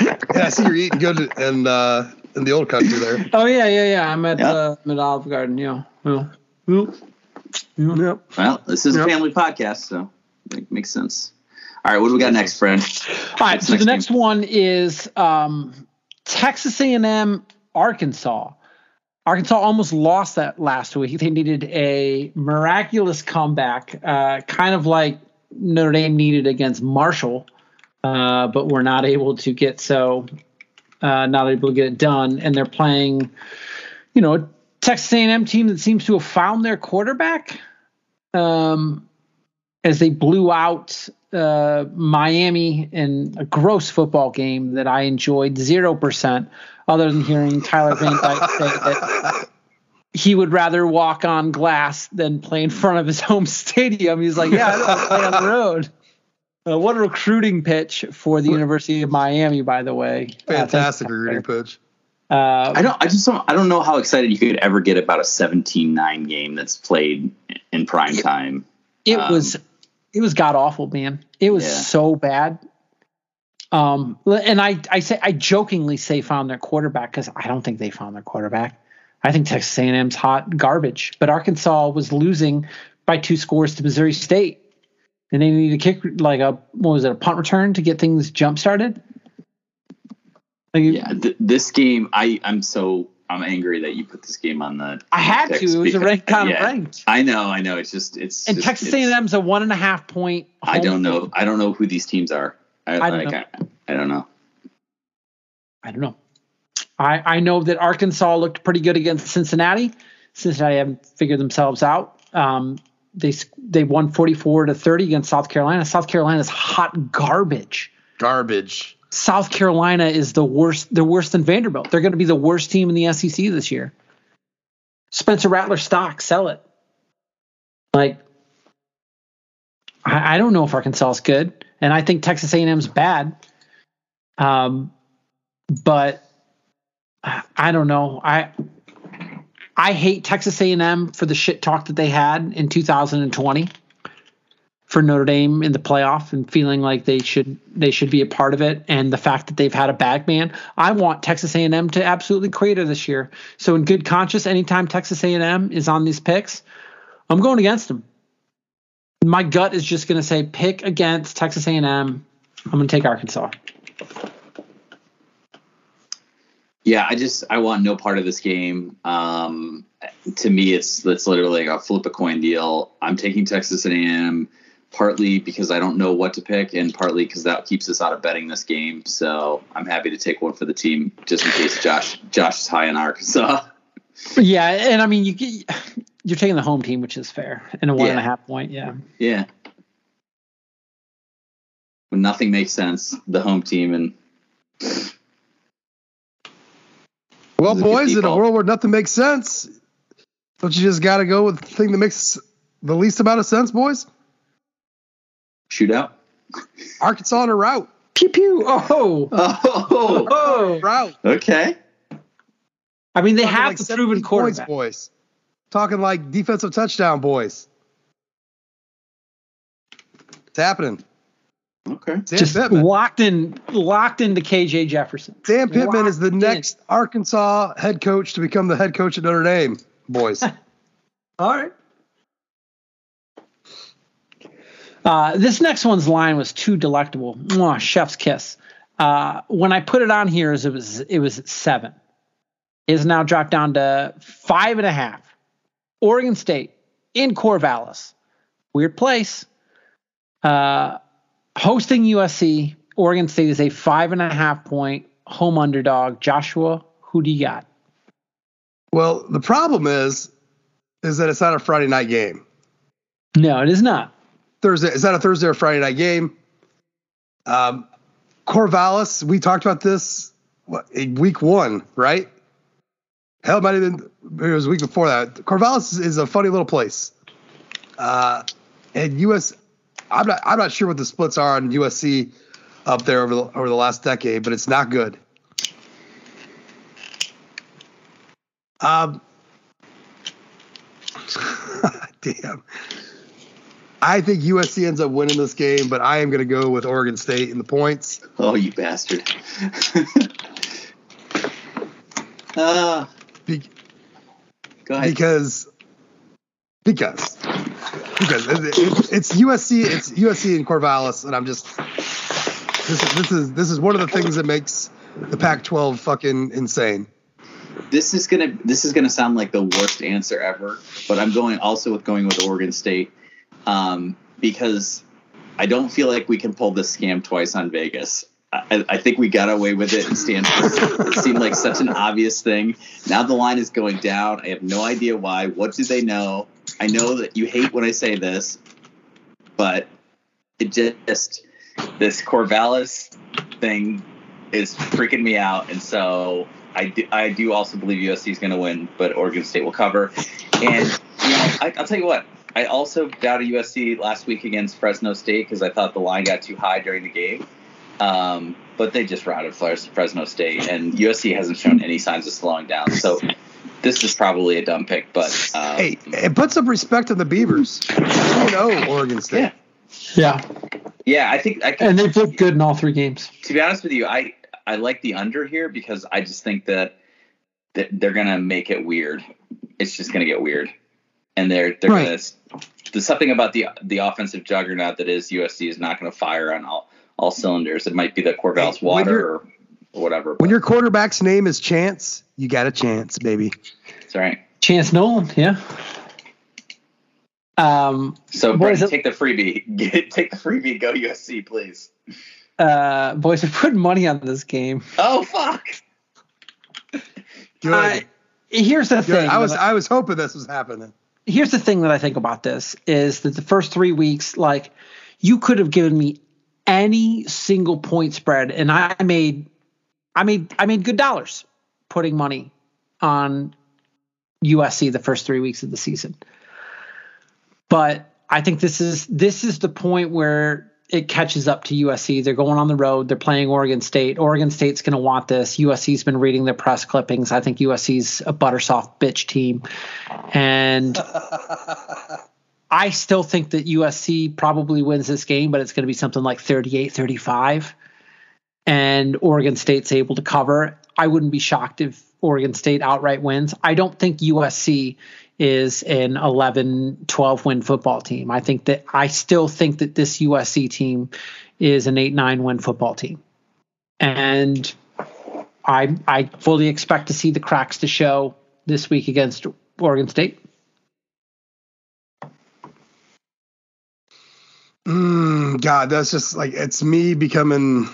Speaker 1: Yeah, I see you're eating good in uh, in the old country there.
Speaker 3: Oh yeah, yeah, yeah. I'm at
Speaker 2: Yeah.
Speaker 3: uh, I'm at Olive Garden. Yeah, yeah. yeah. yeah.
Speaker 1: Yep.
Speaker 2: Well, this is
Speaker 1: Yep.
Speaker 2: a family podcast, so it makes sense. All right, what do we got next, friend?
Speaker 3: All right, so the next one is um, Texas A&M, Arkansas. Arkansas almost lost that last week. They needed a miraculous comeback, uh, kind of like Notre Dame needed against Marshall, uh, but were not able to get so, uh, not able to get it done. And they're playing, you know, a Texas A&M team that seems to have found their quarterback. Um, as they blew out uh, Miami in a gross football game that I enjoyed zero percent, other than hearing Tyler Van Dyke say that he would rather walk on glass than play in front of his home stadium. He's like, yeah, I don't play on the road. Uh, what a recruiting pitch for the University of Miami, by the way. Uh,
Speaker 1: Fantastic
Speaker 3: Tyler.
Speaker 1: recruiting pitch.
Speaker 3: Uh,
Speaker 2: I don't. I just don't. I don't know how excited you could ever get about a 17-9 game that's played in prime time.
Speaker 3: It
Speaker 2: Um,
Speaker 3: was it was god awful, man. It was
Speaker 2: Yeah.
Speaker 3: so bad. Um, and I I say I jokingly say found their quarterback because I don't think they found their quarterback. I think Texas A&M's hot garbage, but Arkansas was losing by two scores to Missouri State, and they needed to kick like a what was it a punt return to get things jump started.
Speaker 2: Like, yeah, th- this game, I I'm so I'm angry that you put this game on the.
Speaker 3: I had to. It was because, a ranked kind yeah, of ranked.
Speaker 2: I know, I know. It's just it's.
Speaker 3: And
Speaker 2: just,
Speaker 3: Texas A&M's a one and a half point.
Speaker 2: I don't know. Game. I don't know who these teams are. I, I don't like, know. I, I don't know.
Speaker 3: I don't know. I, I know that Arkansas looked pretty good against Cincinnati. Cincinnati haven't figured themselves out. Um, they they won 44 to 30 against South Carolina. South Carolina's hot garbage.
Speaker 1: Garbage.
Speaker 3: South Carolina is the worst. They're worse than Vanderbilt. They're going to be the worst team in the SEC this year. Spencer Rattler stock, sell it. Like, I, I don't know if Arkansas is good, and I think Texas A&M's bad. Um, but I don't know. I I hate Texas A&M for the shit talk that they had in 2020 for Notre Dame in the playoff and feeling like they should they should be a part of it and the fact that they've had a bag man. I want Texas A&M to absolutely crater this year. So in good conscience, anytime Texas A&M is on these picks, I'm going against them. My gut is just going to say pick against Texas A&M. I'm going to take Arkansas.
Speaker 2: Yeah, I just I want no part of this game. Um, to me, it's it's literally like a flip a coin deal. I'm taking Texas A&M partly because I don't know what to pick, and partly because that keeps us out of betting this game. So I'm happy to take one for the team just in case Josh Josh is high in Arkansas.
Speaker 3: Yeah, and I mean you you're taking the home team, which is fair, and a one yeah. and a half point. Yeah.
Speaker 2: Yeah. When nothing makes sense, the home team and
Speaker 1: well, boys, in a world where nothing makes sense, don't you just got to go with the thing that makes the least amount of sense, boys?
Speaker 2: Shootout.
Speaker 1: Arkansas on a route.
Speaker 3: Pew pew. Oh.
Speaker 2: Oh.
Speaker 3: oh.
Speaker 1: Route.
Speaker 2: Okay.
Speaker 3: I mean, they Talking have like the proven quarterback.
Speaker 1: Points, boys. Talking like defensive touchdown, boys. It's happening.
Speaker 2: Okay.
Speaker 3: Sam Just Pittman. locked in, locked into KJ Jefferson.
Speaker 1: Sam Pittman locked is the next in. Arkansas head coach to become the head coach at Notre Dame, boys.
Speaker 3: All right. Uh, this next one's line was too delectable. Mwah, chef's kiss. Uh, when I put it on here, it was it was at seven. It is now dropped down to five and a half. Oregon State in Corvallis, weird place. Uh, hosting USC, Oregon State is a five and a half point home underdog. Joshua, who do you got?
Speaker 1: Well, the problem is, is that it's not a Friday night game.
Speaker 3: No, it is not.
Speaker 1: Thursday. Is that a Thursday or Friday night game? Um, Corvallis. We talked about this what, week one, right? Hell, might have been it was week before that. Corvallis is a funny little place. Uh, and US I'm not I'm not sure what the splits are on USC up there over the over the last decade, but it's not good. Um, damn. I think USC ends up winning this game, but I am going to go with Oregon State in the points.
Speaker 2: Oh, you bastard! uh, Be- go ahead.
Speaker 1: Because because because it's USC, it's USC and Corvallis, and I'm just this is this is this is one of the things that makes the Pac-12 fucking insane.
Speaker 2: This is gonna this is gonna sound like the worst answer ever, but I'm going also with going with Oregon State um, because I don't feel like we can pull this scam twice on Vegas. I, I, think we got away with it in Stanford. it seemed like such an obvious thing. Now the line is going down. I have no idea why. What do they know? I know that you hate when I say this, but it just this Corvallis thing is freaking me out, and so I do, I do also believe USC is going to win, but Oregon State will cover. And you know, I, will tell you what, I also doubted USC last week against Fresno State because I thought the line got too high during the game. Um, but they just routed Fresno State, and USC hasn't shown any signs of slowing down. So this is probably a dumb pick, but um,
Speaker 1: hey, it puts some respect on the Beavers. You know, Oregon State.
Speaker 3: Yeah.
Speaker 2: Yeah. Yeah, I think I
Speaker 3: can, and they've looked good in all three games.
Speaker 2: To be honest with you, I I like the under here because I just think that they're gonna make it weird. It's just gonna get weird, and they're they're
Speaker 3: Right.
Speaker 2: gonna. There's something about the the offensive juggernaut that is USC is not gonna fire on all all cylinders. It might be the Corvallis
Speaker 1: Hey,
Speaker 2: water or, or whatever.
Speaker 1: When
Speaker 2: but
Speaker 1: your quarterback's name is Chance, you got a chance, baby.
Speaker 2: it's all right.
Speaker 3: Chance Nolan, yeah. Um,
Speaker 2: So
Speaker 3: What
Speaker 2: Brendan,
Speaker 3: is it?
Speaker 2: take the freebie. Get, take the freebie. Go USC, please.
Speaker 3: uh, boys, we put money on this game.
Speaker 2: Oh fuck!
Speaker 1: Good.
Speaker 3: I- here's the
Speaker 1: Good.
Speaker 3: thing.
Speaker 1: I was I was hoping this was happening.
Speaker 3: Here's the thing that I think about this is that the first three weeks, like you could have given me any single point spread, and I made, I made, I made good dollars putting money on USC the first three weeks of the season. But I think this is this is the point where it catches up to USC. They're going on the road. They're playing Oregon State. Oregon State's going to want this. USC's been reading their press clippings. I think USC's a buttersoft bitch team, and I still think that USC probably wins this game, but it's going to be something like 38-35 and Oregon State's able to cover. I wouldn't be shocked if Oregon State outright wins. I don't think USC is an 11 12 win football team. I think that I still think that this USC team is an 8 9 win football team. And I I fully expect to see the cracks to show this week against Oregon State.
Speaker 1: Mm, God, that's just like it's me becoming,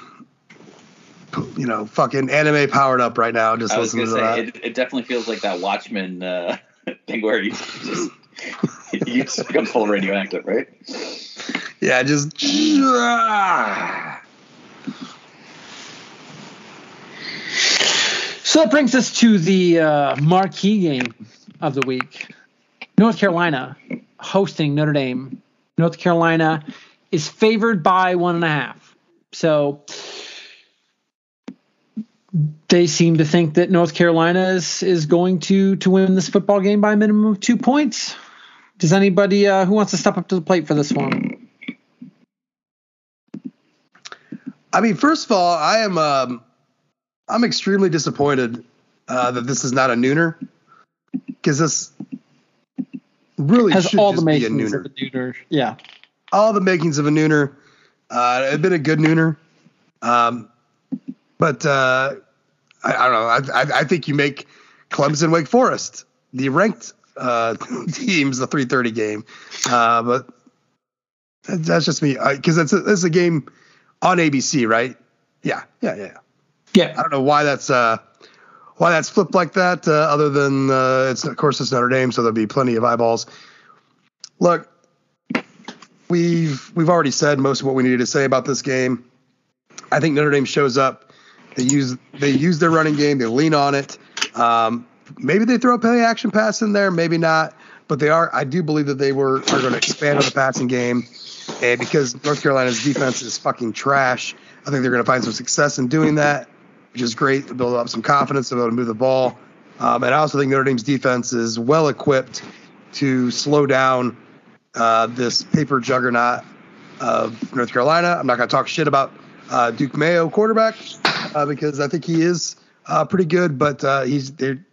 Speaker 1: you know, fucking anime powered up right now. Just
Speaker 2: I was
Speaker 1: listening
Speaker 2: gonna
Speaker 1: to
Speaker 2: say
Speaker 1: that.
Speaker 2: it, it definitely feels like that Watchmen uh, thing where you just you just become full radioactive, right?
Speaker 1: Yeah, just.
Speaker 3: So that brings us to the uh, marquee game of the week. North Carolina hosting Notre Dame. North Carolina is favored by one and a half. So they seem to think that North Carolina is, is going to, to win this football game by a minimum of two points. Does anybody uh, who wants to step up to the plate for this one?
Speaker 1: I mean, first of all, I am um, I'm extremely disappointed uh, that this is not a nooner because this really
Speaker 3: Has
Speaker 1: should
Speaker 3: all the makings of a nooner. Yeah.
Speaker 1: all the makings of a nooner. Uh, it'd been a good nooner, um, but uh, I, I don't know. I, I, I think you make Clemson, Wake Forest, the ranked uh, teams, the 3:30 game. Uh, but that- that's just me because it's a, it's a game on ABC, right? Yeah, yeah, yeah. yeah.
Speaker 3: Yeah.
Speaker 1: I don't know why that's uh, why that's flipped like that. Uh, other than uh, it's of course it's Notre Dame, so there'll be plenty of eyeballs. Look, we've we've already said most of what we needed to say about this game. I think Notre Dame shows up. They use they use their running game. They lean on it. Um, maybe they throw a play action pass in there, maybe not. But they are. I do believe that they were are going to expand on the passing game, and because North Carolina's defense is fucking trash, I think they're going to find some success in doing that, which is great to build up some confidence to be able to move the ball. Um, and I also think Notre Dame's defense is well equipped to slow down uh, this paper juggernaut of North Carolina. I'm not going to talk shit about uh, Drake Maye quarterback uh, because I think he is uh, pretty good, but uh, he's they're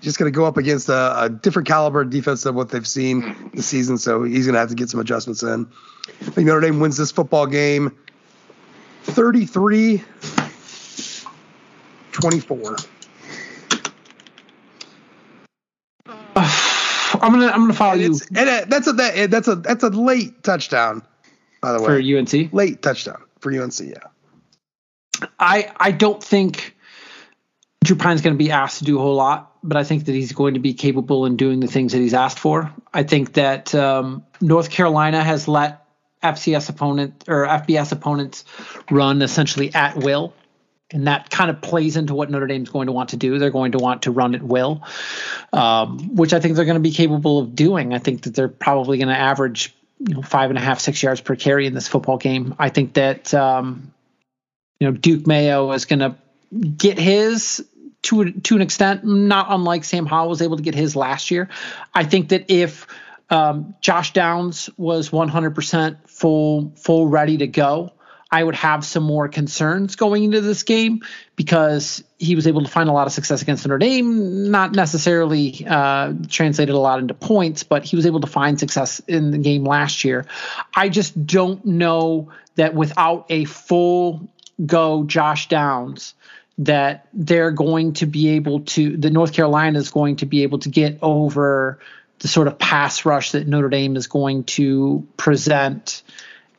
Speaker 1: just going to go up against a, a different caliber defense than what they've seen this season. So he's going to have to get some adjustments in. I think Notre Dame wins this football game 33 24.
Speaker 3: I'm gonna I'm gonna follow
Speaker 1: And,
Speaker 3: you
Speaker 1: and uh, that's a that, that's a that's a late touchdown, by the way. for.
Speaker 3: UNC.
Speaker 1: Late touchdown for UNC. Yeah.
Speaker 3: I I don't think Drew Pyne's going to be asked to do a whole lot, but I think that he's going to be capable in doing the things that he's asked for. I think that um, North Carolina has let FCS opponent or FBS opponents run essentially at will. And that kind of plays into what Notre Dame's going to want to do. They're going to want to run at will, um, which I think they're going to be capable of doing. I think that they're probably going to average, you know, five and a half, six yards per carry in this football game. I think that um, you know Drake Maye is going to get his to to an extent, not unlike Sam Howell was able to get his last year. I think that if um, Josh Downs was 100% full full ready to go, I would have some more concerns going into this game because he was able to find a lot of success against Notre Dame, not necessarily uh, translated a lot into points, but he was able to find success in the game last year. I just don't know that without a full go Josh Downs, that they're going to be able to, the North Carolina is going to be able to get over the sort of pass rush that Notre Dame is going to present.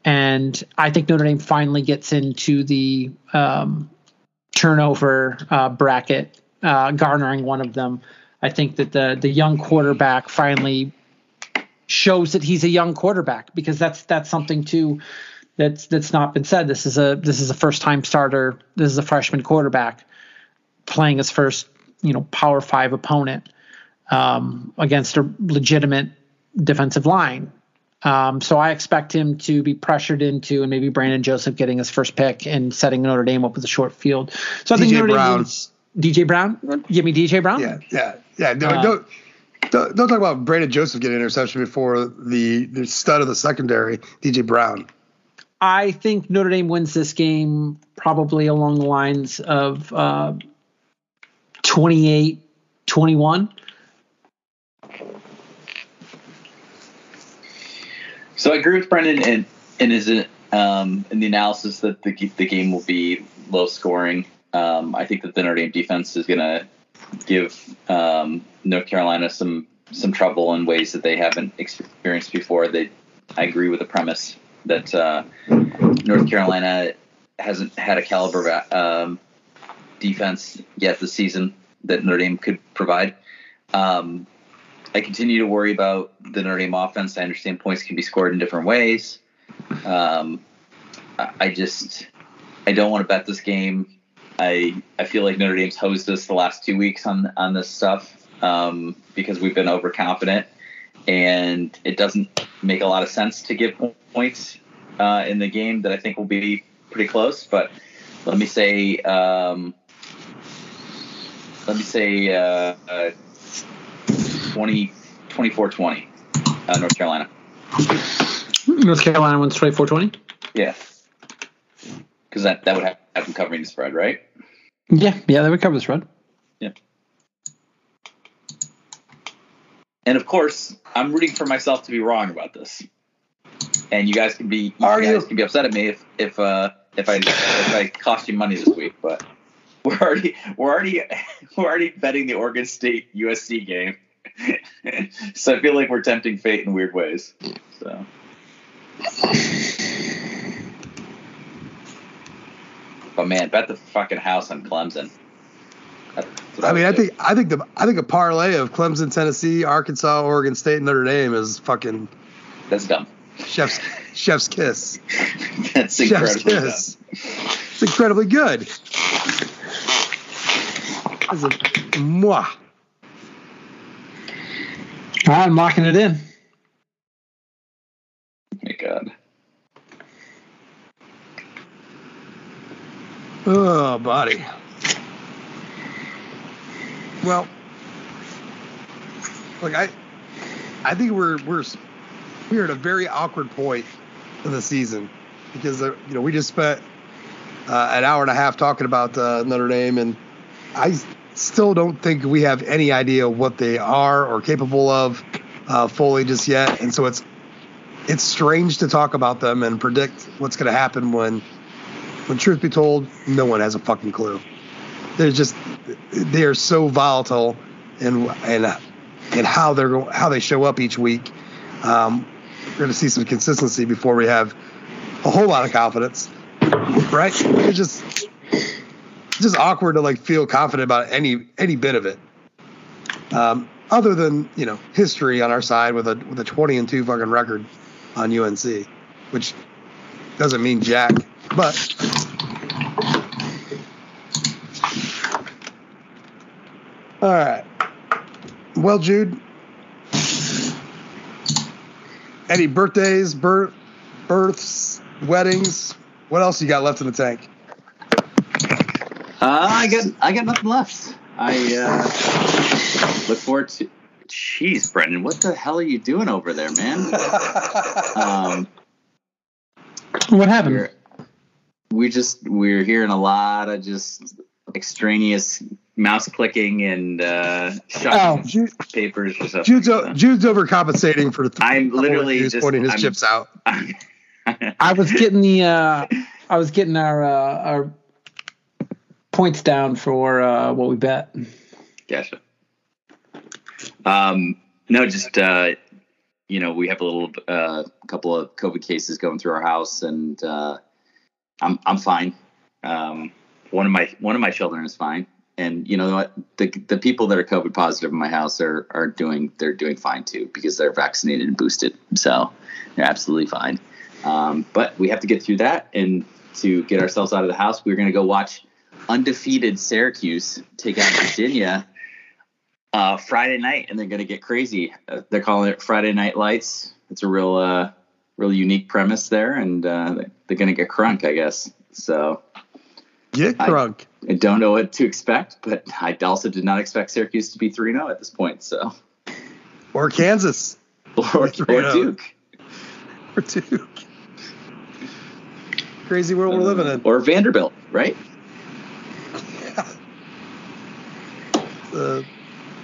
Speaker 3: And I think Notre Dame finally gets into the um, turnover uh, bracket, uh, garnering one of them. I think that the the young quarterback finally shows that he's a young quarterback because that's that's something too that's that's not been said. This is a this is a first time starter. This is a freshman quarterback playing his first you know Power Five opponent um, against a legitimate defensive line. Um, so I expect him to be pressured into, and maybe Brandon Joseph getting his first pick and setting Notre Dame up with a short field. So I think
Speaker 1: DJ
Speaker 3: Notre
Speaker 1: Brown.
Speaker 3: Dame needs DJ Brown. Give me DJ Brown.
Speaker 1: Yeah, yeah, yeah. No,
Speaker 3: Uh,
Speaker 1: don't, don't don't talk about Brandon Joseph getting an interception before the, the stud of the secondary, DJ Brown.
Speaker 3: I think Notre Dame wins this game probably along the lines of uh, 28 21.
Speaker 2: So I agree with Brendan in in his um, in the analysis that the the game will be low scoring. Um, I think that the Notre Dame defense is going to give um, North Carolina some some trouble in ways that they haven't experienced before. They, I agree with the premise that uh, North Carolina hasn't had a caliber um, defense yet this season that Notre Dame could provide. Um, I continue to worry about the Notre Dame offense. I understand points can be scored in different ways. Um, I just I don't want to bet this game. I I feel like Notre Dame's hosed us the last two weeks on on this stuff um, because we've been overconfident, and it doesn't make a lot of sense to give points uh, in the game that I think will be pretty close. But let me say um, let me say uh, uh, 20, 24-20, uh, North Carolina.
Speaker 3: North Carolina wins 24 20.
Speaker 2: Yeah, because that that would have, have them covering the spread, right?
Speaker 3: Yeah, yeah, they would cover the spread. Yeah.
Speaker 2: And of course, I'm rooting for myself to be wrong about this. And you guys can be you
Speaker 1: Are
Speaker 2: guys
Speaker 1: you?
Speaker 2: can be upset at me if if uh if I if I cost you money this week, but we're already we're already we're already betting the Oregon State USC game. So I feel like we're tempting fate in weird ways. So But man, bet the fucking house on Clemson.
Speaker 1: I mean, I think I think the I think a parlay of Clemson, Tennessee, Arkansas, Oregon State, and Notre Dame is fucking
Speaker 2: that's dumb.
Speaker 1: chef's chef's kiss.
Speaker 2: That's
Speaker 1: Chef's
Speaker 2: incredibly dumb.
Speaker 1: It's incredibly good. It's a mwah.
Speaker 3: All right, I'm locking it in.
Speaker 2: my god.
Speaker 1: Oh, buddy. Well, look, I, I think we're we're we're at a very awkward point in the season because uh, you know we just spent uh, an hour and a half talking about uh, Notre Dame, and I still don't think we have any idea what they are or capable of uh, fully just yet, and so it's it's strange to talk about them and predict what's going to happen when when truth be told, no one has a fucking clue. They're just they are so volatile and and and how they're how they show up each week. Um, we're going to see some consistency before we have a whole lot of confidence, right? It's just just awkward to like feel confident about any any bit of it. Um, other than you know history on our side with a with a 20 and two fucking record on UNC, which doesn't mean jack, but all right. Well, Jude, any birthdays, birth, births, weddings? What else you got left in the tank?
Speaker 2: Uh, I got I got nothing left. I uh, look forward to. Jeez, Brendan, what the hell are you doing over there, man? Um,
Speaker 3: What happened?
Speaker 2: you're- we just we're hearing a lot of just extraneous mouse clicking and uh, shuffling
Speaker 1: Jude,
Speaker 2: papers or something.
Speaker 1: Jude's, o- Jude's overcompensating for the
Speaker 2: I'm literally just-
Speaker 1: pointing his
Speaker 2: I'm-
Speaker 1: chips out.
Speaker 3: I was getting the uh, I was getting our uh, our points down for uh, what we bet.
Speaker 2: Gotcha. Um, no, just uh, you know, we have a little uh, couple of COVID cases going through our house, and uh, I'm I'm fine. Um, one of my one of my children is fine, and you know? The the people that are COVID positive in my house are are doing they're doing fine too because they're vaccinated and boosted, so they're absolutely fine. Um, but we have to get through that, and to get ourselves out of the house, we're going to go watch undefeated Syracuse take out Virginia uh, Friday night, and they're going to get crazy. Uh, they're calling it Friday Night Lights. It's a real, uh, real unique premise there, and uh, they're going to get crunk, I guess. So
Speaker 1: Get crunk.
Speaker 2: I don't know what to expect, but I also did not expect Syracuse to be three zero at this point. So
Speaker 1: Or Kansas.
Speaker 2: or, or
Speaker 1: 3-0.
Speaker 2: Duke
Speaker 1: Or Duke. Crazy world we're living in.
Speaker 2: or Vanderbilt, right?
Speaker 1: Uh,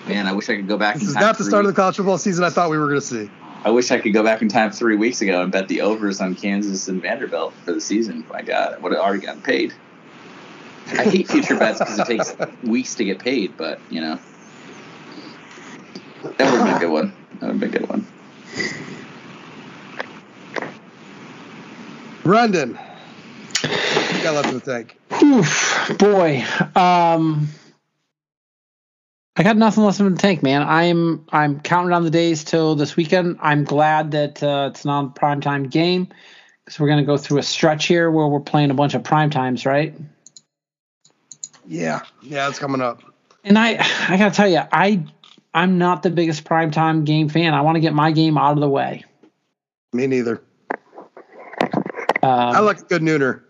Speaker 2: Man, I wish I could go back.
Speaker 1: this is not the
Speaker 2: three
Speaker 1: start of the college football season I thought we were going to see.
Speaker 2: I wish I could go back in time three weeks ago and bet the overs on Kansas and Vanderbilt for the season. My God, I would have already gotten paid. I hate future bets because it takes weeks to get paid, but you know that would have been a good one. That would have been a good one.
Speaker 1: Brendan. What you got left in the tank?
Speaker 3: Oof, boy. Um, I got nothing left in the tank, man. I'm I'm counting down the days till this weekend. I'm glad that uh, it's not a primetime game because we're gonna go through a stretch here where we're playing a bunch of prime times, right?
Speaker 1: Yeah. Yeah, it's coming up.
Speaker 3: And I I gotta tell you, I I'm not the biggest primetime game fan. I want to get my game out of the way.
Speaker 1: Me neither.
Speaker 3: Um,
Speaker 1: I like a good nooner.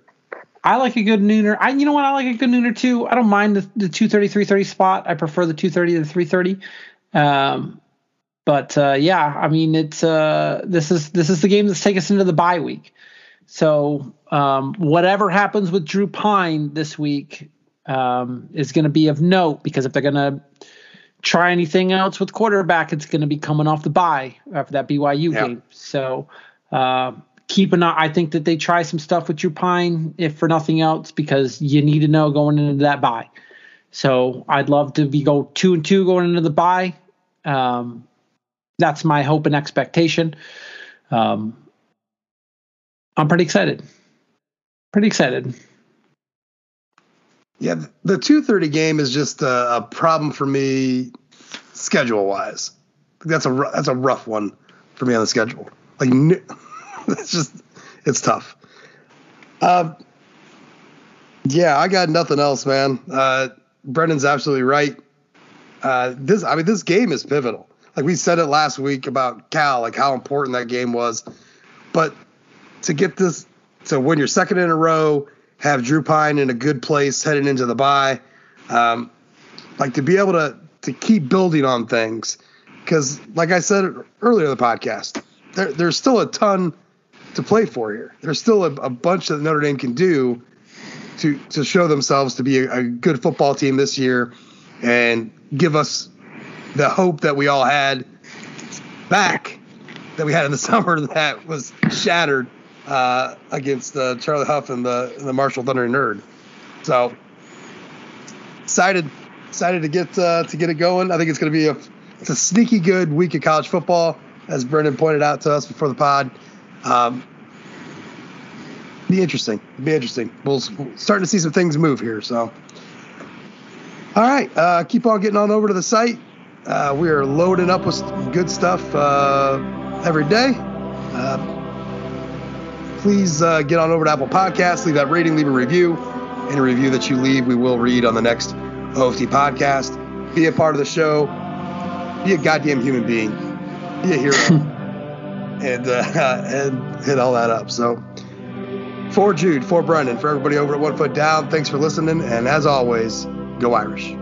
Speaker 3: I like a good nooner. I you know what I like a good nooner too. I don't mind the, the 230 330 spot. I prefer the 230 to the 330. Um but uh, yeah, I mean it's uh this is this is the game that's taken us into the bye week. So um whatever happens with Drew Pyne this week um is going to be of note because if they're going to try anything else with quarterback, it's going to be coming off the bye after that BYU
Speaker 1: Yeah.
Speaker 3: game. So uh, keep an eye. I think that they try some stuff with Drew Pyne, if for nothing else, because you need to know going into that bye. So I'd love to be go two and two going into the bye. Um, that's my hope and expectation. Um, I'm pretty excited. Pretty excited.
Speaker 1: Yeah, the 2:30 game is just a, a problem for me schedule wise. That's a that's a rough one for me on the schedule. Like it's just it's tough. Um, yeah, I got nothing else, man. Uh, Brendan's absolutely right. Uh, this I mean this game is pivotal. Like we said it last week about Cal, like how important that game was. But to get this to win your second in a row, have Drew Pyne in a good place heading into the bye, um, like to be able to to keep building on things, because like I said earlier in the podcast, there, there's still a ton to play for here. There's still a, a bunch that Notre Dame can do to to show themselves to be a, a good football team this year and give us the hope that we all had back that we had in the summer that was shattered uh, against uh, Charlie Huff and the the Marshall Thunder Nerd. So excited, excited to get uh, to get it going. I think it's going to be a it's a sneaky good week of college football, as Brendan pointed out to us before the pod. Um, be interesting. Be interesting. We'll starting to see some things move here. So, all right, uh, keep on getting on over to the site. Uh, we are loading up with good stuff uh, every day. Uh, please uh, get on over to Apple Podcasts, leave that rating, leave a review. Any review that you leave, we will read on the next OFD podcast. Be a part of the show. Be a goddamn human being. Be a hero. and uh, and hit all that up. So for Jude, for Brendan, for everybody over at One Foot Down, thanks for listening. And as always, go Irish.